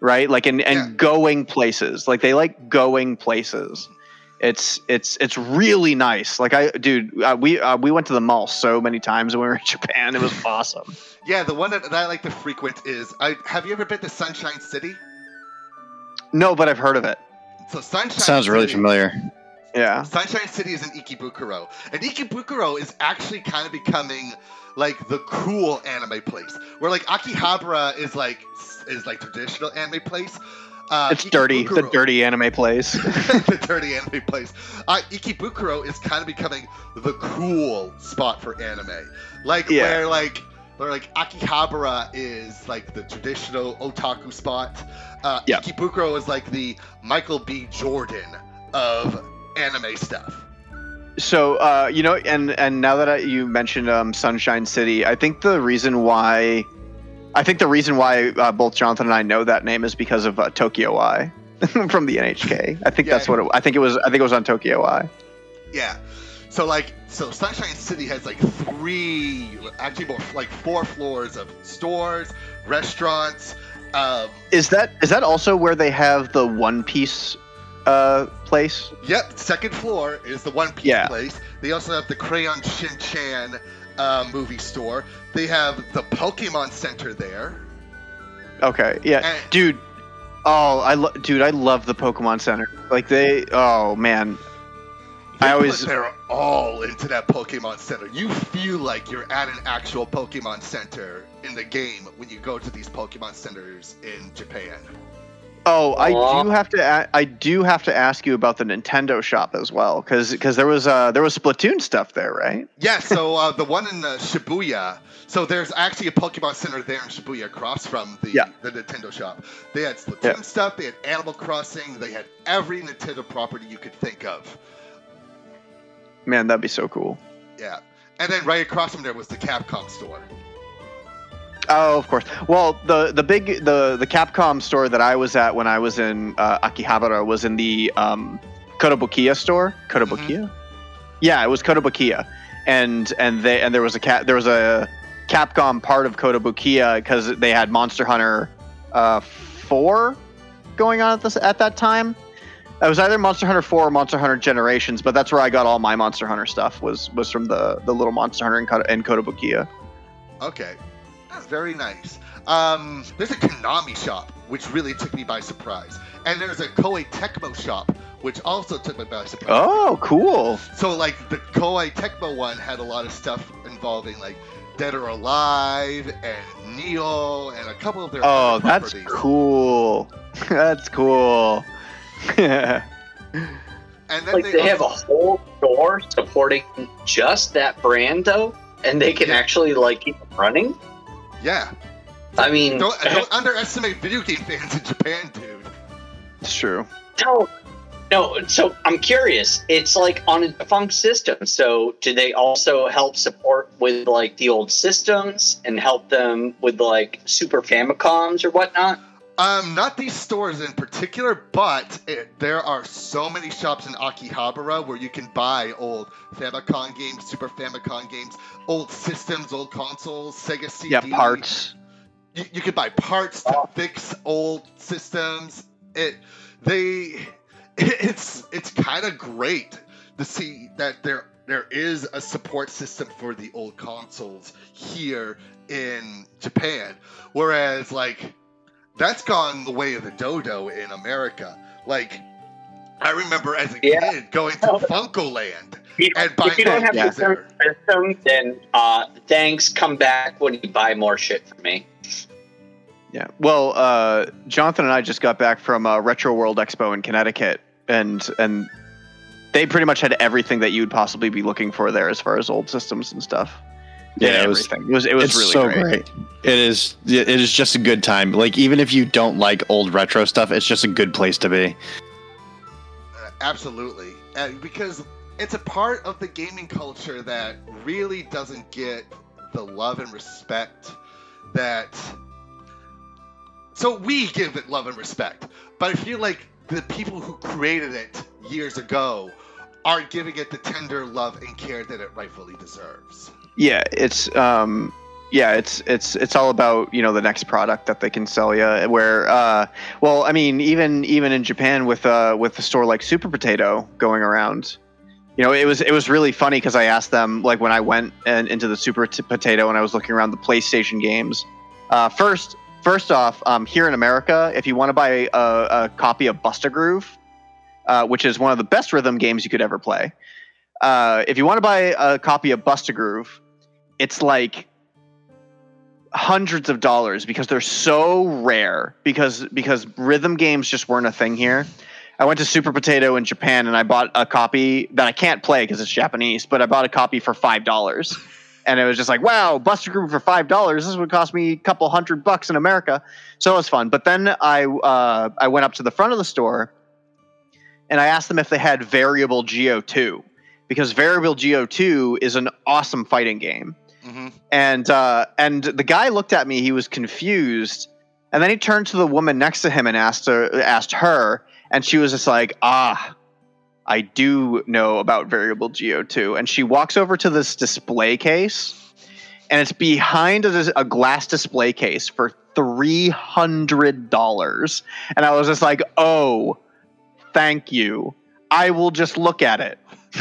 right? Like and and Yeah. going places. Like they like going places. It's it's it's really nice. Like I, dude, uh, we uh, we went to the mall so many times when we were in Japan. It was awesome. Yeah, the one that, that I like to frequent is. I have you ever been to Sunshine City? No, but I've heard of it. So Sunshine Sounds really City- familiar. Yeah. Sunshine City is in Ikebukuro, and Ikebukuro is actually kind of becoming like the cool anime place, where like Akihabara is like is like traditional anime place. Uh, It's dirty. The dirty anime place. the dirty anime place. Uh, Ikebukuro is kind of becoming the cool spot for anime, like Yeah. where like where like Akihabara is like the traditional otaku spot. Uh, Yeah. Ikebukuro is like the Michael B. Jordan of anime stuff. so uh, you know, and and now that I, you mentioned um, Sunshine City, I think the reason why, I think the reason why uh, both Jonathan and I know that name is because of uh, Tokyo Eye from the NHK. I think Yeah. that's what it, I think it was. I think it was on Tokyo Eye. Yeah. So like so Sunshine City has like three actually more like four floors of stores, restaurants, um Is that is that also where they have the One Piece uh, place? Yep, second floor is the One Piece Yeah. place. They also have the Crayon Shin Chan uh, movie store. They have the Pokemon Center there. Okay, yeah, And- dude. Oh, I lo- dude, I love the Pokemon Center. Like they, oh man, I always- put their all into that Pokemon Center. You feel like you're at an actual Pokemon Center in the game when you go to these Pokemon Centers in Japan. Oh, I Aw. do have to. A- I do have to ask you about the Nintendo shop as well, because there was uh there was Splatoon stuff there, right? Yeah, so uh, the one in uh, Shibuya. So there's actually a Pokemon Center there in Shibuya across from the Yeah. the Nintendo shop. They had Splatoon Yeah. stuff. They had Animal Crossing. They had every Nintendo property you could think of. Man, that'd be so cool. Yeah, and then right across from there was the Capcom store. Oh, of course. Well, the the big the the Capcom store that I was at when I was in uh, Akihabara was in the um, Kotobukiya store. Kotobukiya. Yeah, it was Kotobukiya, and and they and there was a cat there was a Capcom part of Kotobukiya because they had Monster Hunter uh, four going on at this at that time. It was either Monster Hunter 4 or Monster Hunter Generations, but that's where I got all my Monster Hunter stuff. Was was from the the little Monster Hunter in, Koto, in Kotobukiya. Okay, that's very nice. Um, there's a Konami shop which really took me by surprise, and there's a Koei Tecmo shop which also took me by surprise. Oh, cool. So like the Koei Tecmo one had a lot of stuff involving like Dead or Alive and Nioh and a couple of their Oh, that's properties. cool. that's cool. And then Like they, they have a whole store supporting just that brand though, and they can Yeah. actually like keep running. yeah. I mean, Don't, don't underestimate video game fans in Japan, dude. it's true. no, no. So I'm curious. It's like on a defunct system. So do they also help support with like the old systems and help them with like Super Famicoms or whatnot? Um, not these stores in particular, but it, there are so many shops in Akihabara where you can buy old Famicom games, Super Famicom games, old systems, old consoles, Sega CD. Yeah, parts. You, you can buy parts to fix old systems. It they it's it's kind of great to see that there there is a support system for the old consoles here in Japan, whereas like that's gone the way of the dodo in America. Like I remember as a Yeah. kid going to FuncoLand If, and buying if you don't have games the system, then uh, thanks. Come back when you buy more shit for me. Yeah. Well, uh, Jonathan and I just got back from uh, Retro World Expo in Connecticut, and and they pretty much had everything that you'd possibly be looking for there as far as old systems and stuff. They Yeah, it was- everything. It was it was it's really so great. great. It is. It is just a good time. Like even if you don't like old retro stuff, it's just a good place to be. Uh, absolutely, uh, because it's a part of the gaming culture that really doesn't get the love and respect that. So we give it love and respect, but I feel like the people who created it years ago aren't giving it the tender love and care that it rightfully deserves. Yeah, it's um yeah, it's it's it's all about, you know, the next product that they can sell you where uh well, I mean, even even in Japan with uh with a store like Super Potato going around, you know, it was it was really funny cuz I asked them like when I went and into the Super T- Potato and I was looking around the PlayStation games. Uh first first off, um here in America, if you want to buy a, a copy of Bust a Groove, uh, which is one of the best rhythm games you could ever play. Uh, if you want to buy a copy of Bust a Groove, it's like hundreds of dollars because they're so rare because because rhythm games just weren't a thing here. I went to Super Potato in Japan and I bought a copy that I can't play because it's Japanese, but I bought a copy for five dollars. And it was just like, wow, Bust a Groove for five dollars. This would cost me a couple hundred bucks in America. So it was fun. But then I uh, I went up to the front of the store and I asked them if they had Variable Geo 2 because Variable Geo 2 is an awesome fighting game. hmm And uh, and the guy looked at me. He was confused, and then he turned to the woman next to him and asked her, asked her, and she was just like, "Ah, I do know about Variable Geo 2." And she walks over to this display case, and it's behind a, a glass display case for three hundred dollars. And I was just like, "Oh, thank you. I will just look at it."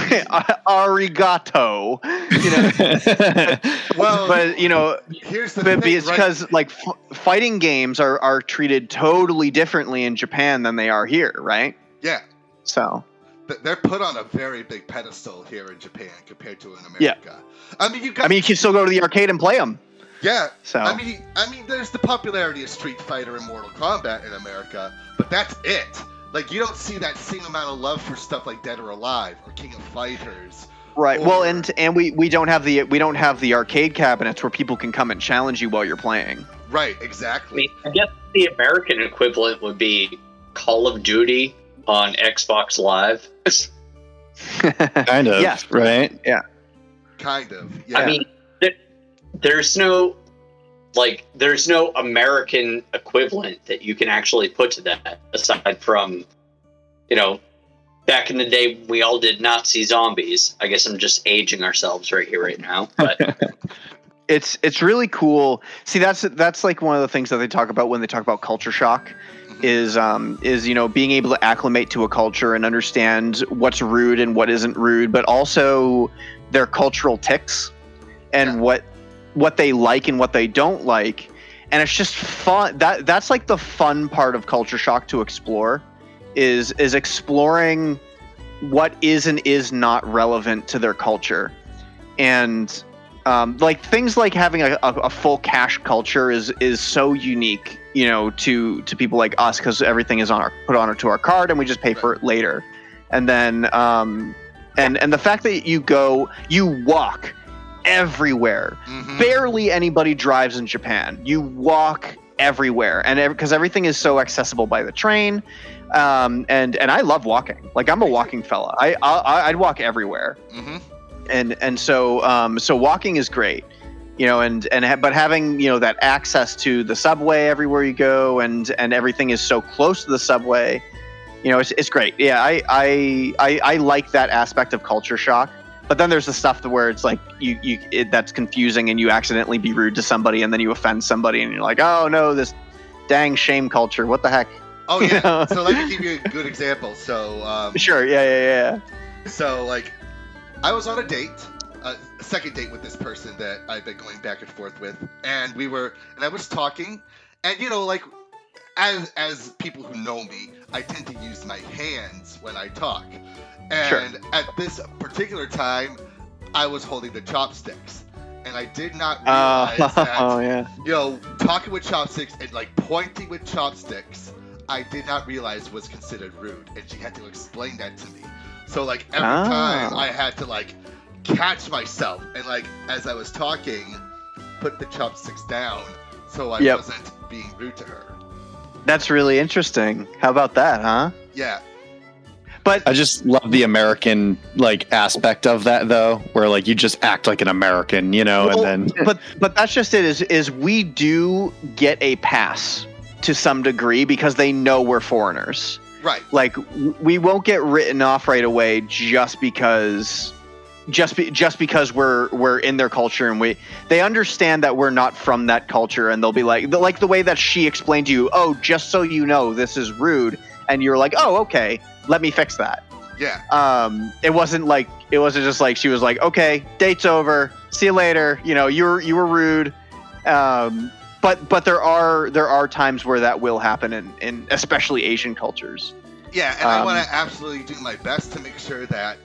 Arigato. You know, Well, but you know, here's the thing, it's right? because like f- fighting games are are treated totally differently in Japan than they are here, right? yeah, So they're put on a very big pedestal here in Japan compared to in America. Yeah. America. I mean, you got I mean, you can still go to the arcade and play them. yeah. So I mean, I mean, there's the popularity of Street Fighter and Mortal Kombat in America, but that's it. Like, you don't see that same amount of love for stuff like Dead or Alive or King of Fighters. right. Well, and and we we don't have the we don't have the arcade cabinets where people can come and challenge you while you're playing. Right, I exactly. mean, I guess the American equivalent would be Call of Duty on Xbox Live. kind of. Yeah. Right. Yeah. Kind of. Yeah. I mean, th- there's no like there's no American equivalent that you can actually put to that aside from you know back in the day we all did Nazi zombies. I guess I'm just aging ourselves right here right now, but it's it's really cool. See, that's that's like one of the things that they talk about when they talk about culture shock. Mhm. Is um is you know being able to acclimate to a culture and understand what's rude and what isn't rude, but also their cultural ticks and Yeah. what what they like and what they don't like. And it's just fun. That that's like the fun part of culture shock to explore is is exploring what is and is not relevant to their culture. And um, like things like having a, a, a full cash culture is is so unique you know to to people like us because everything is on our put on to our card and we just pay for it later and then um and and the fact that you go you walk everywhere. Mhm. barely anybody drives in japan. You walk everywhere and because everything is so accessible by the train um and and i love walking. Like i'm a walking fella. I, I i'd walk everywhere. Mhm. and and so um, so walking is great you know and and ha- but having you know that access to the subway everywhere you go and and everything is so close to the subway you know it's, it's great. Yeah I, I i i like that aspect of culture shock but then there's the stuff where it's like you you it, that's confusing and you accidentally be rude to somebody and then you offend somebody and you're like oh no this dang shame culture what the heck Oh, You yeah. know? so let me give you a good example. So, um, sure yeah yeah yeah So like, I was on a date, a second date with this person that I've been going back and forth with, and we were, and I was talking, and you know, like, as as people who know me, I tend to use my hands when I talk. And at this particular time, I was holding the chopsticks. And I did not Uh, realize that, oh yeah. you know, talking with chopsticks and like pointing with chopsticks, I did not realize was considered rude. And she had to explain that to me. So, like, every Ah. time I had to, like, catch myself and, like, as I was talking, put the chopsticks down so I Yep. wasn't being rude to her. That's really interesting. How about that, huh? Yeah. But I just love the American like aspect of that though, where like you just act like an American, you know, Well, and then but but that's just it is is we do get a pass to some degree because they know we're foreigners. Right. Like we won't get written off right away just because just be, just because we're we're in their culture and we they understand that we're not from that culture and they'll be like the, like the way that she explained to you, "Oh, just so you know, this is rude." And you're like, "Oh, okay. Let me fix that." Yeah. um it wasn't like it wasn't just like she was like okay date's over see you later you know you were you were rude um but but there are there are times where that will happen in in especially asian cultures Yeah, and I Um, want to absolutely do my best to make sure that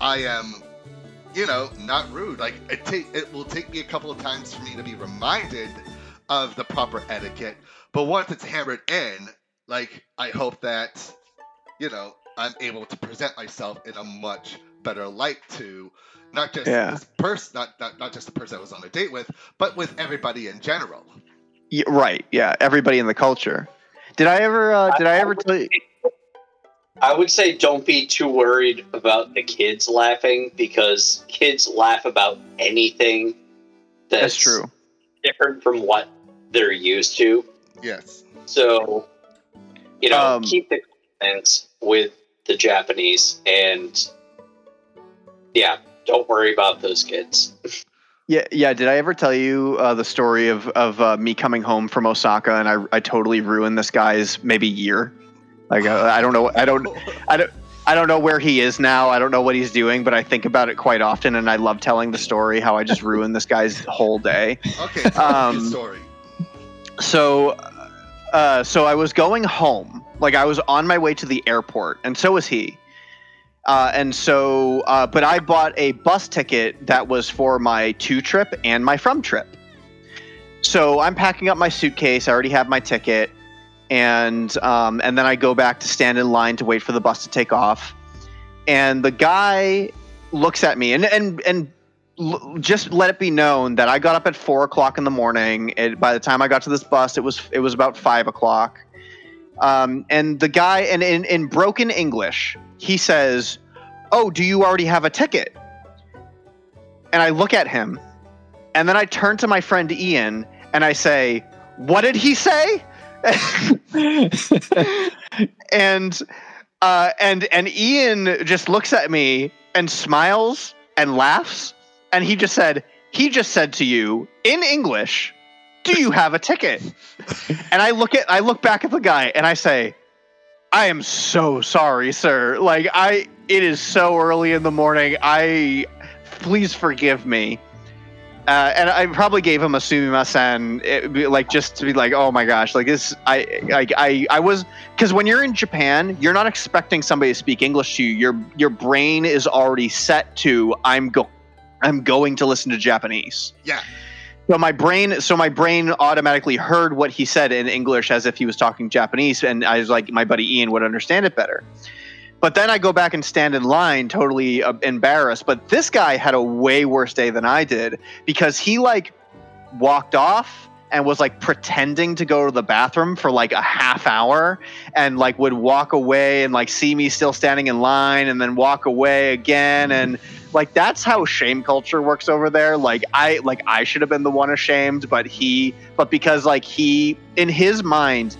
I am, you know, not rude. Like it take it will take me a couple of times for me to be reminded of the proper etiquette, but once it's hammered in, like I hope that, you know, I'm able to present myself in a much better light to not just Yeah. this person, not, not not just the person I was on a date with, but with everybody in general. yeah, right yeah everybody in the culture did i ever uh did i ever tell you I would say don't be too worried about the kids laughing because kids laugh about anything that's, that's true different from what they're used to. Yes. So, you know, Um, keep the confidence with the Japanese and yeah, don't worry about those kids. yeah yeah did i ever tell you uh, the story of of uh, me coming home from osaka and i i totally ruined this guy's maybe year like uh, i don't know i don't I don't I don't know where he is now. I don't know what he's doing, but I think about it quite often, and I love telling the story how I just ruined this guy's whole day. Okay. Um, story. So, uh, so I was going home, like I was on my way to the airport, and so was he. Uh, and so, uh, but I bought a bus ticket that was for my to trip and my from trip. So I'm packing up my suitcase. I already have my ticket, and um, and then I go back to stand in line to wait for the bus to take off. And the guy looks at me, and and and just let it be known that I got up at four o'clock in the morning. And by the time I got to this bus, it was it was about five o'clock. Um, and the guy, and in, in broken English, he says, "Oh, do you already have a ticket?" And I look at him, and then I turn to my friend Ian, and I say, "What did he say?" and uh, and and Ian just looks at me and smiles and laughs, and he just said, "He just said to you in English, do you have a ticket?" and I look at I look back at the guy and I say, "I am so sorry, sir. Like I, it is so early in the morning. I, please forgive me." Uh, and I probably gave him a sumimasen, it, be- like just to be like, oh my gosh, like this. I, I, I, I was because when you're in Japan, you're not expecting somebody to speak English to you. Your your brain is already set to I'm go, I'm going to listen to Japanese. Yeah. So my brain, so my brain automatically heard what he said in English as if he was talking Japanese, and I was like, my buddy Ian would understand it better. But then I go back and stand in line, totally uh, embarrassed. But this guy had a way worse day than I did because he like walked off and was like pretending to go to the bathroom for like a half hour and like would walk away and like see me still standing in line and then walk away again. And like that's how shame culture works over there. Like i like i should have been the one ashamed but he but because like he in his mind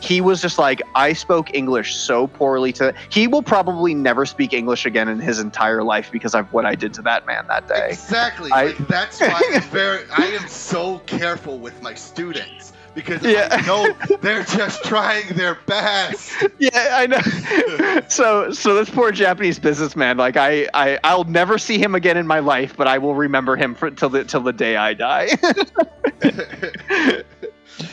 he was just like i spoke english so poorly to he will probably never speak english again in his entire life because of what i did to that man that day Exactly. I- like that's why I'm very I am so careful with my students because Yeah. I know they're just trying their best. yeah i know so so this poor japanese businessman like i i i'll never see him again in my life but i will remember him for till the till the day i die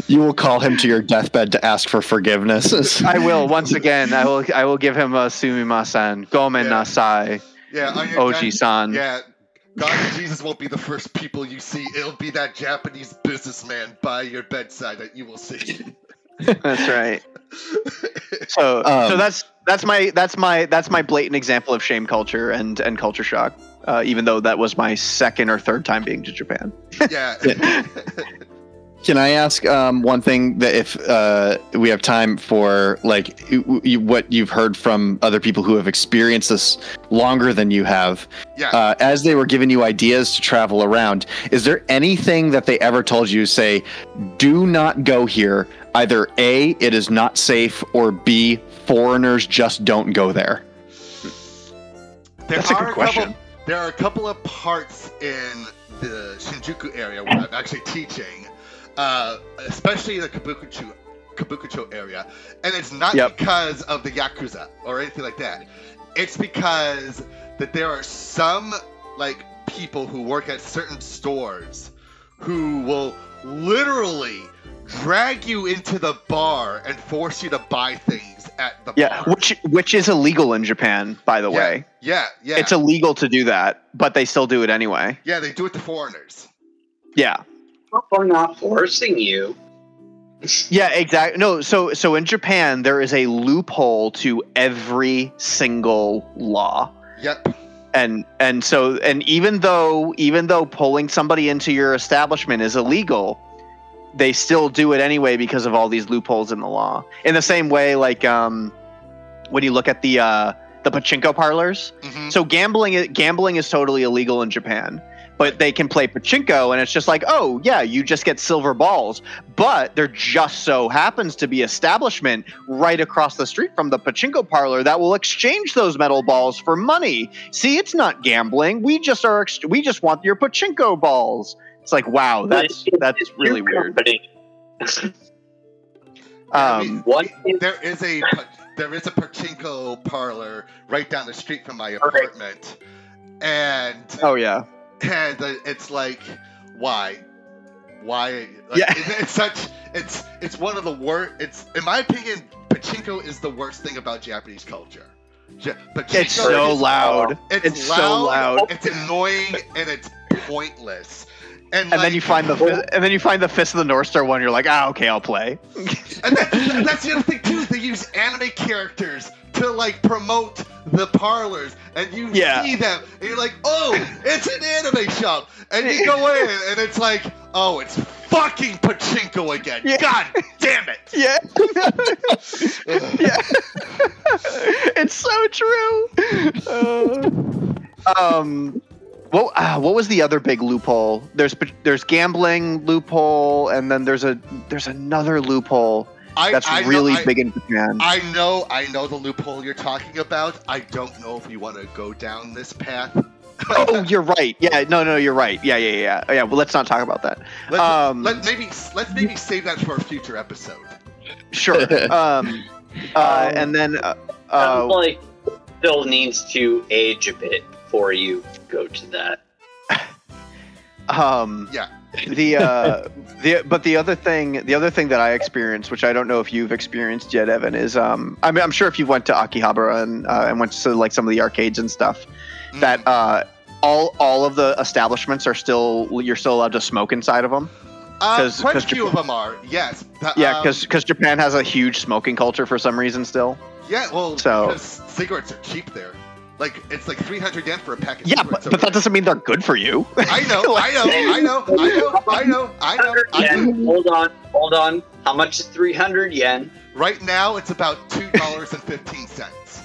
You will call him to your deathbed to ask for forgiveness. I will once again. I will. I will give him a sumimasen, gomen Yeah. nasai, Yeah, on oji-san. Yeah, God and Jesus won't be the first people you see. It'll be that Japanese businessman by your bedside that you will see. That's right. So, Um, so that's that's my that's my that's my blatant example of shame culture and and culture shock. Uh, even though that was my second or third time being to Japan. yeah. Can I ask um, one thing that if uh, we have time for, like what you've heard from other people who have experienced this longer than you have, yeah. uh, as they were giving you ideas to travel around, is there anything that they ever told you, say, do not go here? Either A, it is not safe, or B, foreigners just don't go there. There That's a good question. Couple, there are a couple of parts in the Shinjuku area where I'm actually teaching, uh, especially the Kabukicho, Kabukicho area, and it's not Yep. because of the yakuza or anything like that. It's because that there are some like people who work at certain stores who will literally drag you into the bar and force you to buy things at the Yeah, bar. which which is illegal in Japan, by the yeah, way. yeah, yeah. It's illegal to do that, but they still do it anyway. yeah, they do it to foreigners. Yeah. We're not forcing you. Yeah, exactly. No, so so in Japan there is a loophole to every single law. Yep. And and so and even though even though pulling somebody into your establishment is illegal, they still do it anyway because of all these loopholes in the law. In the same way like um when you look at the uh the pachinko parlors, hmm so gambling i- gambling is totally illegal in Japan, but they can play pachinko and it's just like, "Oh, yeah, you just get silver balls." But there just so happens to be establishment right across the street from the pachinko parlor that will exchange those metal balls for money. See, it's not gambling. We just are ex- we just want your pachinko balls. It's like, "Wow, that's that's really weird." Um What is There is a there is a pachinko parlor right down the street from my Perfect. apartment, and oh yeah. And it's like why, why? Like, Yeah. it's, it's such it's it's one of the worst. It's in my opinion, pachinko is the worst thing about Japanese culture. Ja- pachinko It's so is- loud. It's, It's loud, so loud. It's annoying and it's pointless. And, And then you find the and then you find the Fist of the North Star one. You're like, ah, okay, I'll play. And that's, that's the other thing too. They use anime characters to like promote the parlors, and you Yeah. see them, and you're like, "Oh, it's an anime shop," and you go in, and it's like, "Oh, it's fucking pachinko again." Yeah. God damn it! Yeah. yeah. it's so true. Uh, um, what uh, what was the other big loophole? There's there's gambling loophole, and then there's a there's another loophole I, that's I know- really I- big in Japan. I know, I know the loophole you're talking about. I don't know if we want to go down this path. oh, you're right. Yeah, no, no, you're right. Yeah, yeah, yeah, yeah. Well, let's not talk about that. Let's, Um, let maybe let's maybe save that for a future episode. Sure. Um, uh, and then uh, uh, like still needs to age a bit before you go to that. um, Yeah. the uh the but the other thing the other thing that i experienced which i don't know if you've experienced yet evan is um i mean i'm sure if you went to akihabara and uh, and went to like some of the arcades and stuff Mm. that uh all all of the establishments are still you're still allowed to smoke inside of them Uh, 'cause- quite a 'cause few Japan- of them are. Yes. The- yeah um, because japan has a huge smoking culture for some reason still Yeah, well, So- because cigarettes are cheap there. Like it's like 300 yen for a pack of yeah but, but that doesn't mean they're good for you. I know, I know, I know, I know, I know, I know. I know. Hold on, hold on. How much is 300 yen? Right now, it's about two dollars and fifteen cents.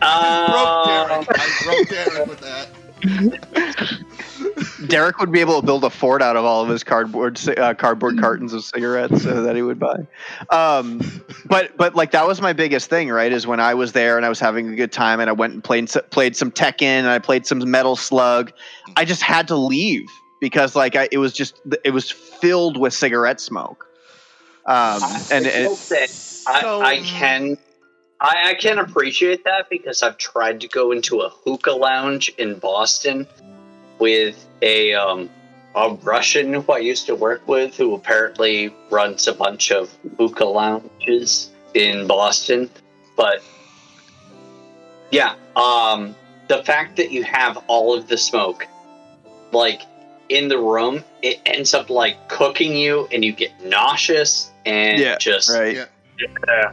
Uh, broke Derek. I broke Derek with that. Derek would be able to build a fort out of all of his cardboard uh, cardboard cartons of cigarettes uh, that he would buy. Um, but but like that was my biggest thing, right? Is when I was there and I was having a good time and I went and played played some Tekken and I played some Metal Slug. I just had to leave because like I, it was just it was filled with cigarette smoke. Um, and I will it, say, I, So- I can I, I can appreciate that because I've tried to go into a hookah lounge in Boston with a um a Russian who I used to work with who apparently runs a bunch of hookah lounges in Boston. But yeah, um, the fact that you have all of the smoke, like in the room, it ends up like cooking you, and you get nauseous and Yeah, just Right. Yeah. Yeah.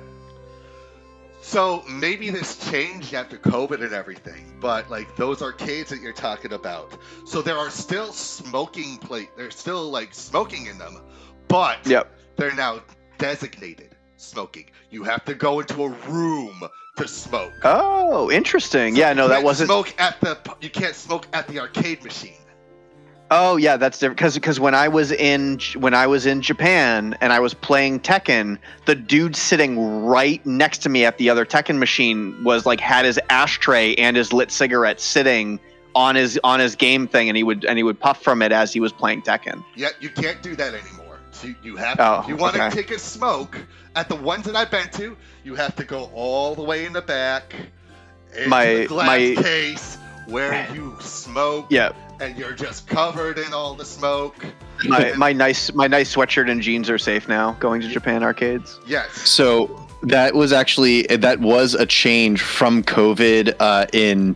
So maybe this changed after COVID and everything, but like those arcades that you're talking about, so there are still smoking plate. There's still like smoking in them, but Yep. they're now designated smoking. You have to go into a room to smoke. Oh, interesting. So yeah, no, that wasn't. smoke at the. You can't smoke at the arcade machine. Oh, yeah, that's different. Because because when I was in when I was in Japan and I was playing Tekken, the dude sitting right next to me at the other Tekken machine was like had his ashtray and his lit cigarette sitting on his on his game thing, and he would and he would puff from it as he was playing Tekken. Yeah, you can't do that anymore. So you, you have. Oh, you want okay. to take a smoke at the ones that I've been to, you have to go all the way in the back, into My- the glass my- case where you smoke. Yeah, and you're just covered in all the smoke. my my nice my nice sweatshirt and jeans are safe now. Going to Japan arcades. Yes. So that was actually that was a change from COVID uh, in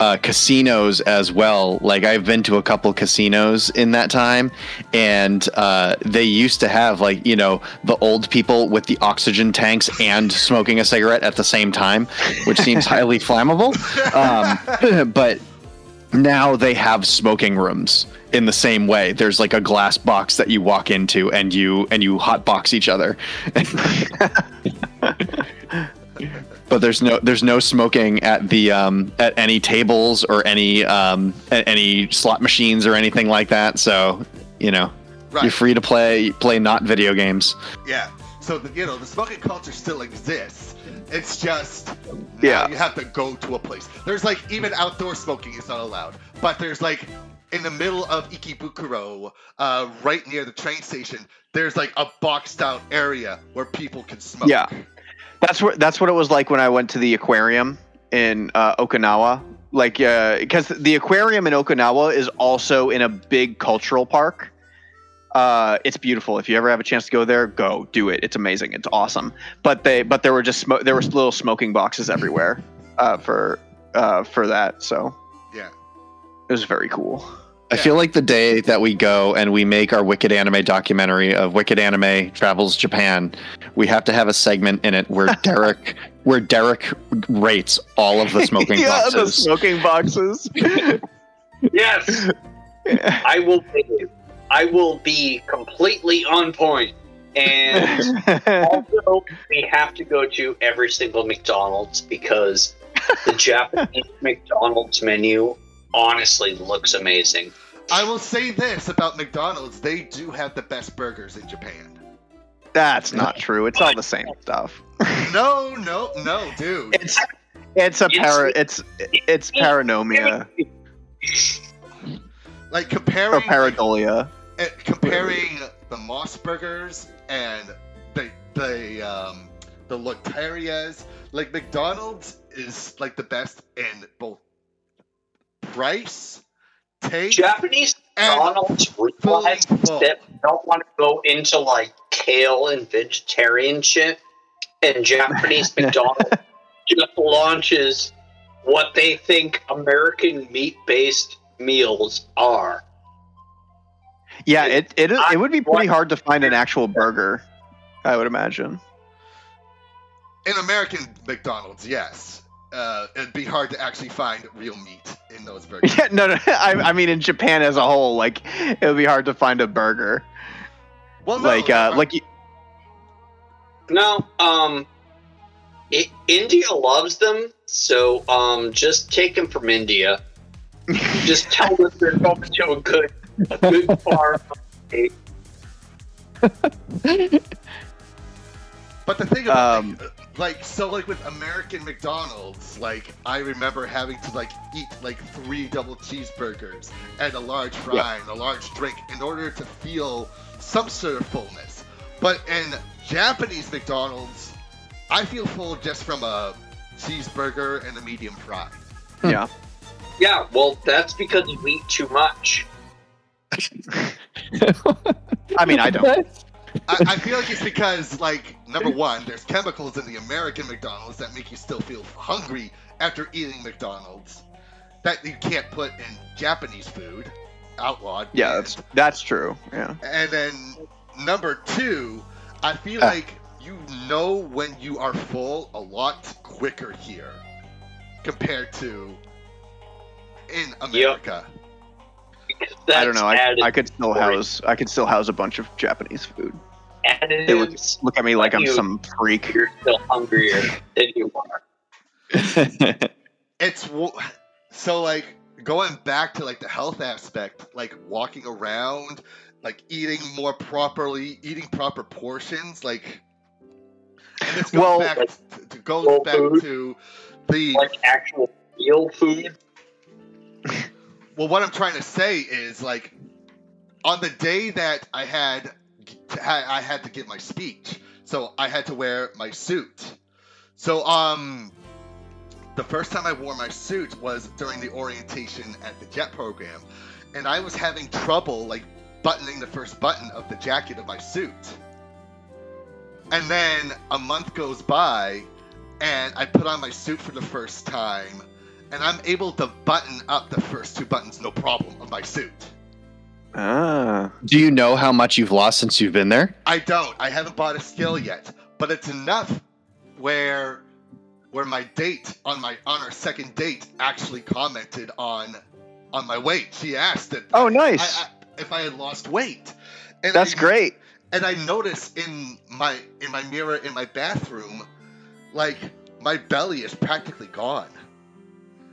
uh, casinos as well. Like I've been to a couple casinos in that time, and uh, they used to have like you know the old people with the oxygen tanks and smoking a cigarette at the same time, which seems highly flammable. Um, but now they have smoking rooms in the same way. There's like a glass box that you walk into and you and you hotbox each other. but there's no there's no smoking at the um, at any tables or any um, at any slot machines or anything like that. So you know Right. you're free to play play not video games. Yeah. So the, you know the smoking culture still exists. It's just Yeah. you have to go to a place. There's like even outdoor smoking is not allowed. But there's like in the middle of Ikebukuro, uh, right near the train station, there's like a boxed out area where people can smoke. Yeah. That's what that's what it was like when I went to the aquarium in uh, Okinawa. Like, because the aquarium in Okinawa is also in a big cultural park. Uh, it's beautiful. If you ever have a chance to go there, go do it. It's amazing. It's awesome. But they but there were just smo- there were little smoking boxes everywhere uh, for uh, for that. So Yeah. it was very cool. I Yeah. feel like the day that we go and we make our Wicked Anime documentary of Wicked Anime travels Japan, we have to have a segment in it where Derek where Derek rates all of the smoking yeah, the boxes. smoking boxes. Yes, I will. Be, I will be completely on point. And also, we have to go to every single McDonald's because the Japanese McDonald's menu honestly looks amazing. I will say this about McDonald's: they do have the best burgers in Japan. That's not true. It's all the same stuff. No, no, no, dude. It's it's a It's- para it's it's paranomia Like or comparing pareidolia. Uh, comparing the MOS Burgers and the the um, the Lotterias, like McDonald's is like the best in both price, taste, Japanese and McDonald's realize that don't want to go into like kale and vegetarian shit, and Japanese McDonald's just launches what they think American meat-based meals are. Yeah, it it I- it would be pretty hard to find an actual burger. I would imagine. in American McDonald's, yes. Uh, it'd be hard to actually find real meat in those burgers. Yeah, no, no. I, I mean, in Japan as a whole, like it would be hard to find a burger. Well, no, like, uh, like you, No, um, I India loves them, so um, just take them from India. just tell them they're going to a good, a good farm. But the thing about Um, like, like so like with American McDonald's, like I remember having to like eat like three double cheeseburgers and a large fry and a large drink in order to feel some sort of fullness. But in Japanese McDonald's, I feel full just from a cheeseburger and a medium fry. yeah. Yeah, well, that's because you eat too much. I mean, I don't. I, I feel like it's because, like, number one, there's chemicals in the American McDonald's that make you still feel hungry after eating McDonald's that you can't put in Japanese food. Outlawed. Yeah, that's that's true. Yeah. And then number two, I feel Ah. like you know when you are full a lot quicker here compared to in America. I don't know. I, I could still Boring. house. I could still house a bunch of Japanese food. additives. They look look at me like I'm You- some freak. You're still hungrier than you are. It's so like going back to like the health aspect, like walking around, like eating more properly, eating proper portions, like. And this goes Well- back to, to goes back food. to the Like actual real food. Well, what I'm trying to say is like, on the day that I had, I had to give my speech, so I had to wear my suit. So um, the first time I wore my suit was during the orientation at the JET program, and I was having trouble like buttoning the first button of the jacket of my suit. And then a month goes by, and I put on my suit for the first time, and I'm able to button up the first two buttons no problem of my suit. Ah. Do you know how much you've lost since you've been there? I don't. I haven't bought a skill yet, but it's enough where where my date on my on our second date actually commented on on my weight. She asked it. Oh, nice. I, I, if I had lost weight. And That's I, great. And I noticed in my in my mirror in my bathroom, like my belly is practically gone.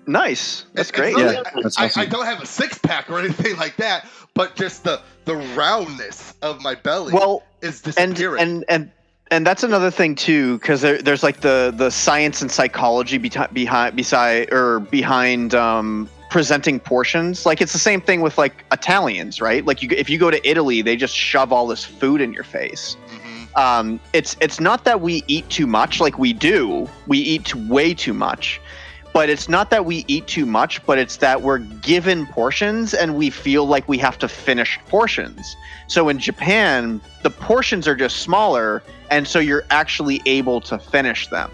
Nice. That's It's- it's great. not Yeah, like- that's I, awesome. I don't have a six pack or anything like that, but just the the roundness of my belly Well, is and disappearing. and and and that's another thing too, because there, there's like the the science and psychology behind behind beside or behind um, presenting portions. Like it's the same thing with like Italians, right? Like you, if you go to Italy, they just shove all this food in your face. Mhm. um, it's it's not that we eat too much like we do we eat way too much but it's not that we eat too much but it's that we're given portions and we feel like we have to finish portions so in japan the portions are just smaller and so you're actually able to finish them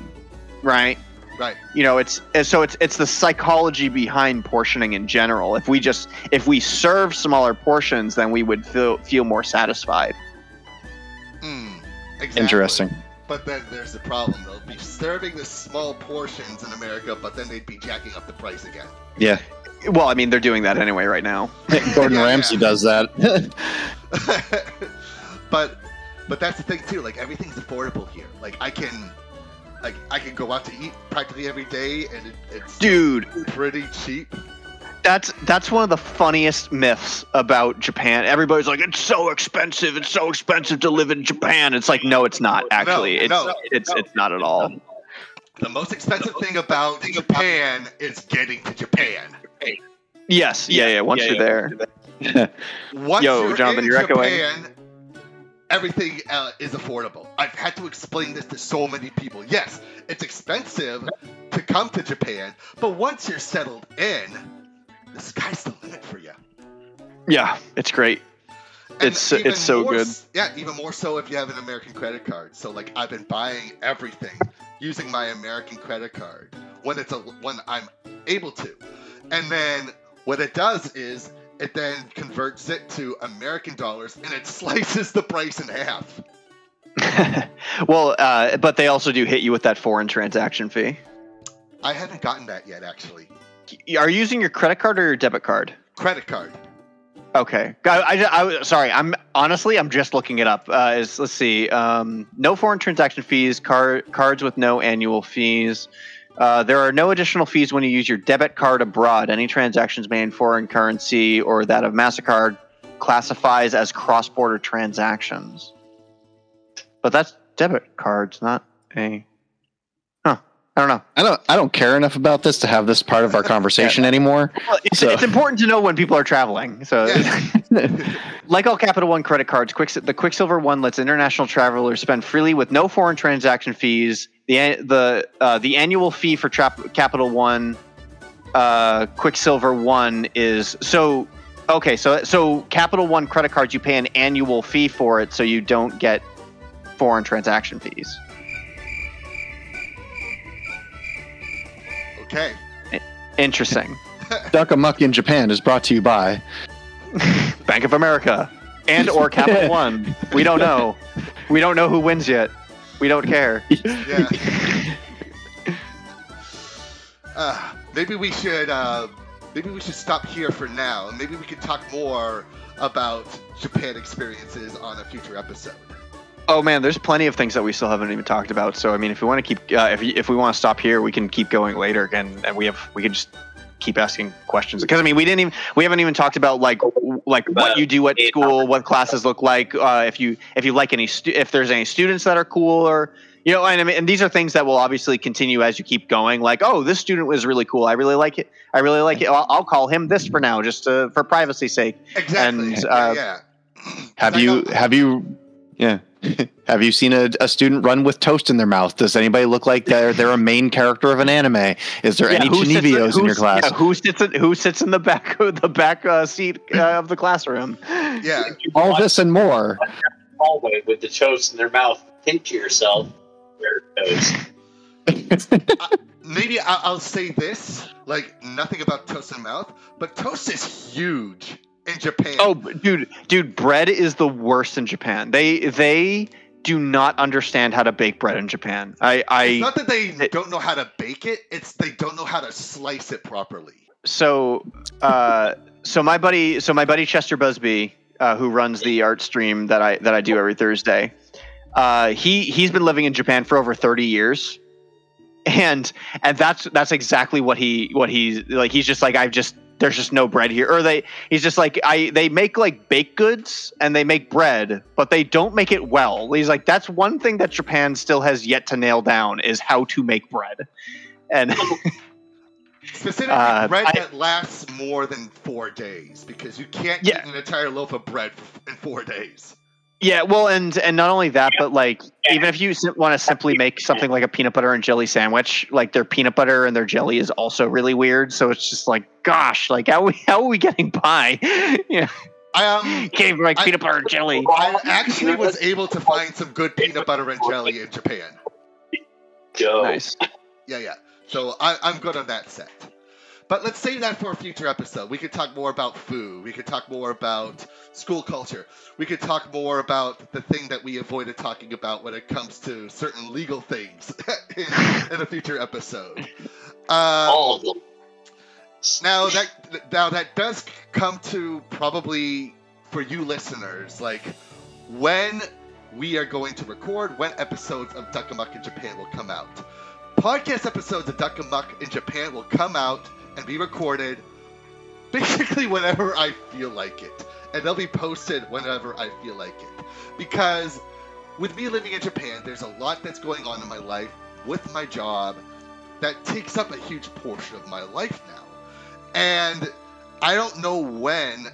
right Right. you know it's so it's it's the psychology behind portioning in general if we just if we serve smaller portions then we would feel feel more satisfied Mm, exactly. Interesting. But then there's the problem. They'll be serving the small portions in America, but then they'd be jacking up the price again. Yeah. Well, I mean, they're doing that anyway right now. Gordon Yeah, Ramsay yeah. does that. but but that's the thing too. Like everything's affordable here. Like I can like I can go out to eat practically every day, and it, it's Dude, pretty cheap. That's that's one of the funniest myths about Japan. Everybody's like, it's so expensive. It's so expensive to live in Japan. It's like, no, it's not. Actually, it's no, it's it's not at all. The most expensive thing about Japan is getting to Japan. Yes, yeah, yeah. Once you're there, Once Yo, you're Jonathan, in you're echoing. Japan, everything uh, is affordable. I've had to explain this to so many people. Yes, it's expensive to come to Japan, but once you're settled in, the sky's the limit for you. yeah, it's great. And It's- it's so more good. Yeah, even more so if you have an American credit card. So like I've been buying everything using my American credit card when it's a when I'm able to, and then what it does is it then converts it to American dollars and it slices the price in half. well, uh, but they also do hit you with that foreign transaction fee. I haven't gotten that yet actually. Are you using your credit card or your debit card? Credit card. Okay. I, I, I- sorry. I'm honestly, I'm just looking it up. Uh, is, let's see. Um, no foreign transaction fees. Car, cards with no annual fees. Uh, there are no additional fees when you use your debit card abroad. Any transactions made in foreign currency or that of Mastercard classifies as cross-border transactions. But that's debit cards, not a. I don't know. I don't. I don't care enough about this to have this part of our conversation anymore. Well, it's, So- it's important to know when people are traveling. So. Yes. Like all Capital One credit cards, Quicks- the Quicksilver One lets international travelers spend freely with no foreign transaction fees. The the uh, the annual fee for Trap- Capital One uh, Quicksilver One is so Okay, so so Capital One credit cards, you pay an annual fee for it, so you don't get foreign transaction fees. Okay. Interesting. Duck Amuck in Japan is brought to you by. Bank of America and or Capital One. We don't know. We don't know who wins yet. We don't care. Yeah. uh, maybe we should uh, maybe we should stop here for now, maybe we can talk more about Japan experiences on a future episode. Oh man, there's plenty of things that we still haven't even talked about. So I mean, if we want to keep, uh, if if we want to stop here, we can keep going later, and, and we have we can just keep asking questions because I mean, we didn't even we haven't even talked about like w- like what you do at school, what classes look like, uh, if you if you like any stu- if there's any students that are cool or you know, and I mean, and these are things that will obviously continue as you keep going. Like, oh, this student was really cool. I really like it. I really like it. I'll, I'll call him this for now, just to, for privacy's sake. Exactly. And, yeah, uh, yeah. Have you have you yeah have you seen a, a student run with toast in their mouth? Does anybody look like they're they're a main character of an anime? Is there any who sits chuunibyous in your class? yeah, who sits in who sits in the back of the back uh, seat uh, of the classroom? Yeah. All this and more. hallway with the toast in their mouth. Think to yourself, their toast. Maybe I'll, I'll say this, like nothing about toast in mouth, but toast is huge in Japan. Oh, dude, dude, bread is the worst in Japan. They they do not understand how to bake bread in Japan. I it's not that they it- don't know how to bake it; it's they don't know how to slice it properly. so uh so my buddy so my buddy Chester Busby uh, who runs the art stream that I that I do every Thursday. Uh, he he's been living in Japan for over 30 years. And and that's that's exactly what he what he's like he's just like I've just there's just no bread here or they he's just like I they make like baked goods and they make bread but they don't make it well. He's like that's one thing that Japan still has yet to nail down is how to make bread. And Specifically, Uh, bread I- that lasts more than four days, because you can't Yeah. eat an entire loaf of bread in four days. Yeah, well, and and not only that, but like even if you want to simply make something like a peanut butter and jelly sandwich, like their peanut butter and their jelly is also really weird. So it's just like, gosh, like how are we how are we getting by? yeah, I um, can't even like I- peanut butter and jelly. I actually was able to find some good peanut butter and jelly in Japan. Go. Nice. Yeah, yeah. So I, I'm good on that set. But let's save that for a future episode. We could talk more about food. We could talk more about school culture. We could talk more about the thing that we avoided talking about when it comes to certain legal things in, in a future episode. Um, All of them. now that now that does come to probably for you listeners, like when we are going to record, when episodes of Duck Amuck in Japan will come out. Podcast episodes of Duck Amuck in Japan will come out and be recorded basically whenever I feel like it. And they'll be posted whenever I feel like it. Because with me living in Japan, there's a lot that's going on in my life with my job that takes up a huge portion of my life now. And I don't know when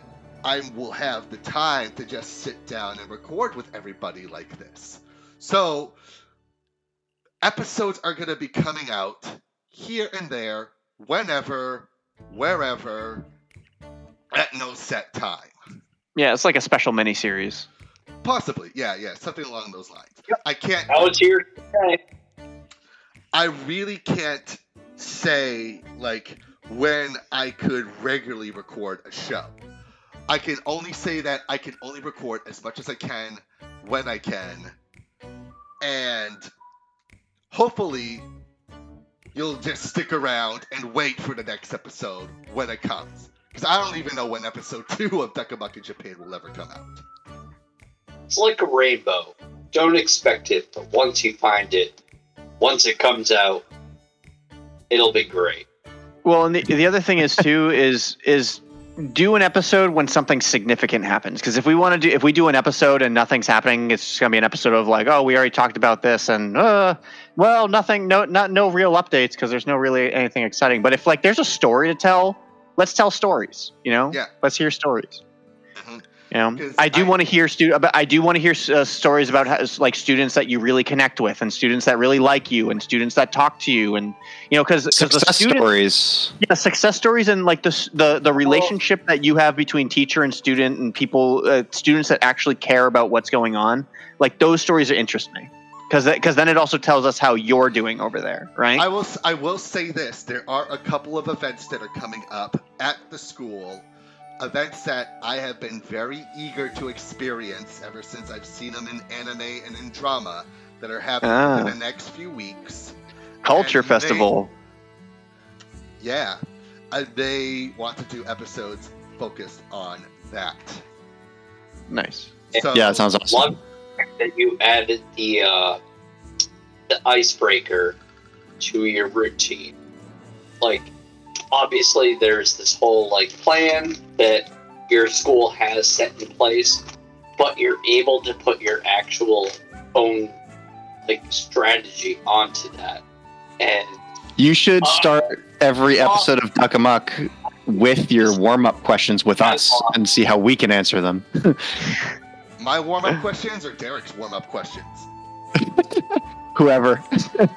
I will have the time to just sit down and record with everybody like this. So, episodes are going to be coming out here and there, whenever, wherever, at no set time. Yeah, it's like a special mini series. Possibly, yeah, yeah, something along those lines. I can't. I was here. I really can't say like when I could regularly record a show. I can only say that I can only record as much as I can when I can. And hopefully you'll just stick around and wait for the next episode when it comes. Because I don't even know when episode two of Duck in Japan will ever come out. It's like a rainbow. Don't expect it, but once you find it, once it comes out, it'll be great. Well, and the, the other thing is too is is do an episode when something significant happens. Because if we want to do if we do an episode and nothing's happening, it's just gonna be an episode of like, oh, we already talked about this, and uh, well, nothing, no, not no real updates because there's no really anything exciting. But if like there's a story to tell, let's tell stories. You know, Yeah. let's hear stories. You know, 'Cause I do want to hear stu- about, I do want to hear uh, stories about how, like students that you really connect with, and students that really like you, and students that talk to you, and you know, because the Success student, stories. yeah, success stories, and like the the the relationship that you have between teacher and student, and people, uh, students that actually care about what's going on. Like those stories are interesting because because then it also tells us how you're doing over there, right? I will. s- I will say this: there are a couple of events that are coming up at the school. Events that I have been very eager to experience ever since I've seen them in anime and in drama that are happening Ah. in the next few weeks. Culture and they- festival. Yeah, and they want to do episodes focused on that. Nice. So, Yeah, it sounds awesome. One that you added the uh, the icebreaker to your routine. Like, obviously, there's this whole like plan that your school has set in place, but you're able to put your actual own like strategy onto that. And You should uh, start every uh, episode of Duck Amuck with your warm up questions with us and see how we can answer them. my warm-up questions or Derek's warm-up questions. Whoever.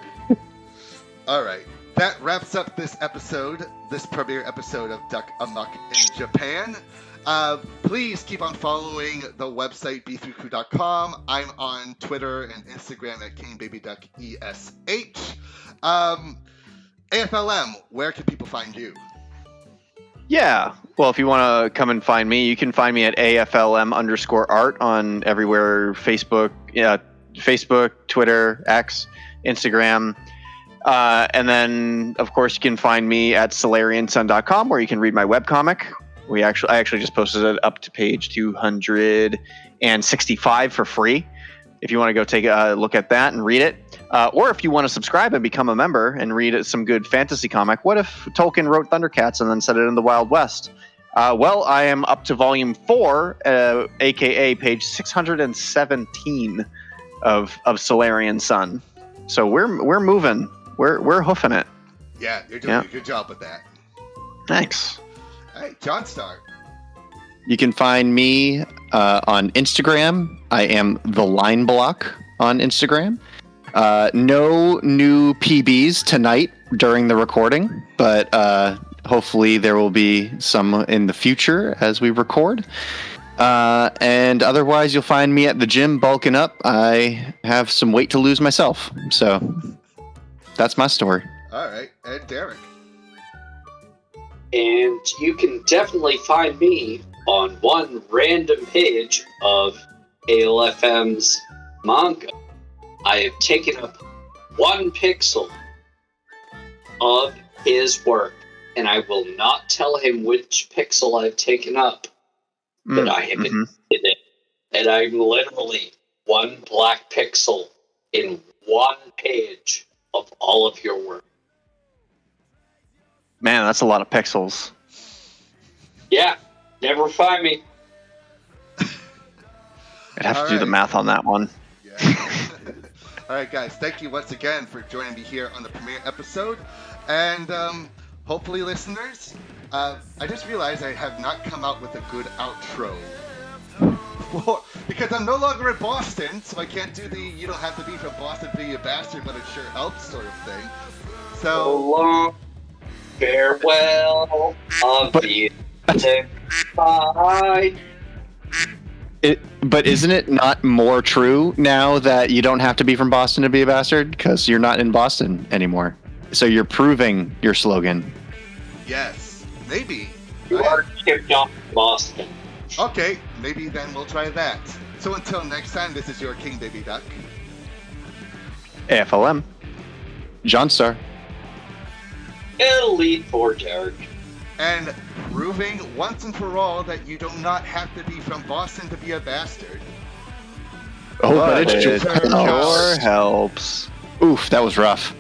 All right. That wraps up this episode, this premiere episode of Duck Amuck in Japan. Uh, please keep on following the website b3crew.com. I'm on Twitter and Instagram at KingBabyDuckESH. Um, AFLM, where can people find you? Yeah. Well, if you want to come and find me, you can find me at AFLM underscore art on everywhere Facebook, yeah, Facebook, Twitter, X, Instagram. Uh, and then, of course, you can find me at solariansun.com where you can read my webcomic. We actually, I actually just posted it up to page 265 for free. If you want to go take a look at that and read it, uh, or if you want to subscribe and become a member and read some good fantasy comic, what if Tolkien wrote Thundercats and then set it in the Wild West? Uh, well, I am up to volume four, uh, aka page 617 of of Solarian Sun. So we're we're moving. We're we're hoofing it. Yeah, you're doing Yeah. a good job with that. Thanks. All right, JonStar. You can find me uh, on Instagram. I am the Line Block on Instagram. Uh, no new PBs tonight during the recording, but uh, hopefully there will be some in the future as we record. Uh, and otherwise, you'll find me at the gym bulking up. I have some weight to lose myself, so that's my story. All right, and Derek. and you can definitely find me on one random page of ALFM's manga. I have taken up one pixel of his work, and I will not tell him which pixel I've taken up, but I have mhm. been in it. And I'm literally one black pixel in one page of all of your work. Man, that's a lot of pixels. Yeah, never find me. I'd have All to do the math on that one. Yeah. All right, guys. Thank you once again for joining me here on the premiere episode, and um, hopefully, listeners. Uh, I just realized I have not come out with a good outro. For- because I'm no longer in Boston, so I can't do the "you don't have to be from Boston to be a bastard, but it sure helps" sort of thing. So So long, farewell, But- Avita, bye. It, but isn't it not more true now that you don't have to be from Boston to be a bastard because you're not in Boston anymore? So you're proving your slogan. yes, maybe. You All are right. Chip John from Boston. Okay, maybe then we'll try that. So until next time, this is your King Baby Duck. AFLM. JonStar. Elite for Derek. and proving once and for all that you do not have to be from Boston to be a bastard. Oh, but But it's it just- sure helps. Oof, that was rough.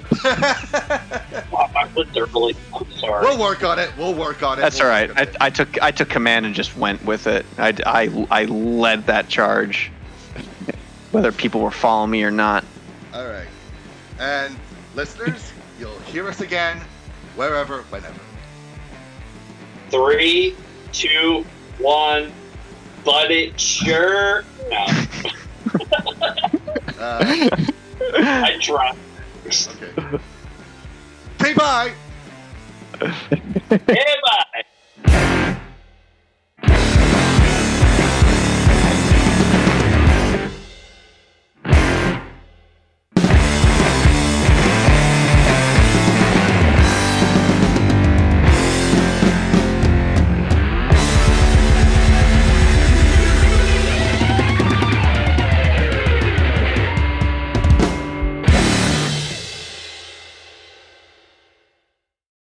Wow, I was early. I'm sorry. we'll work on it. We'll work on it. That's We'll all right. I. I took I took command and just went with it. I, I, I led that charge, whether people were following me or not. all right. And listeners, you'll hear us again wherever, whenever. Three, two, one. but it sure. No, Uh, I tried. Okay. Say bye. Bye.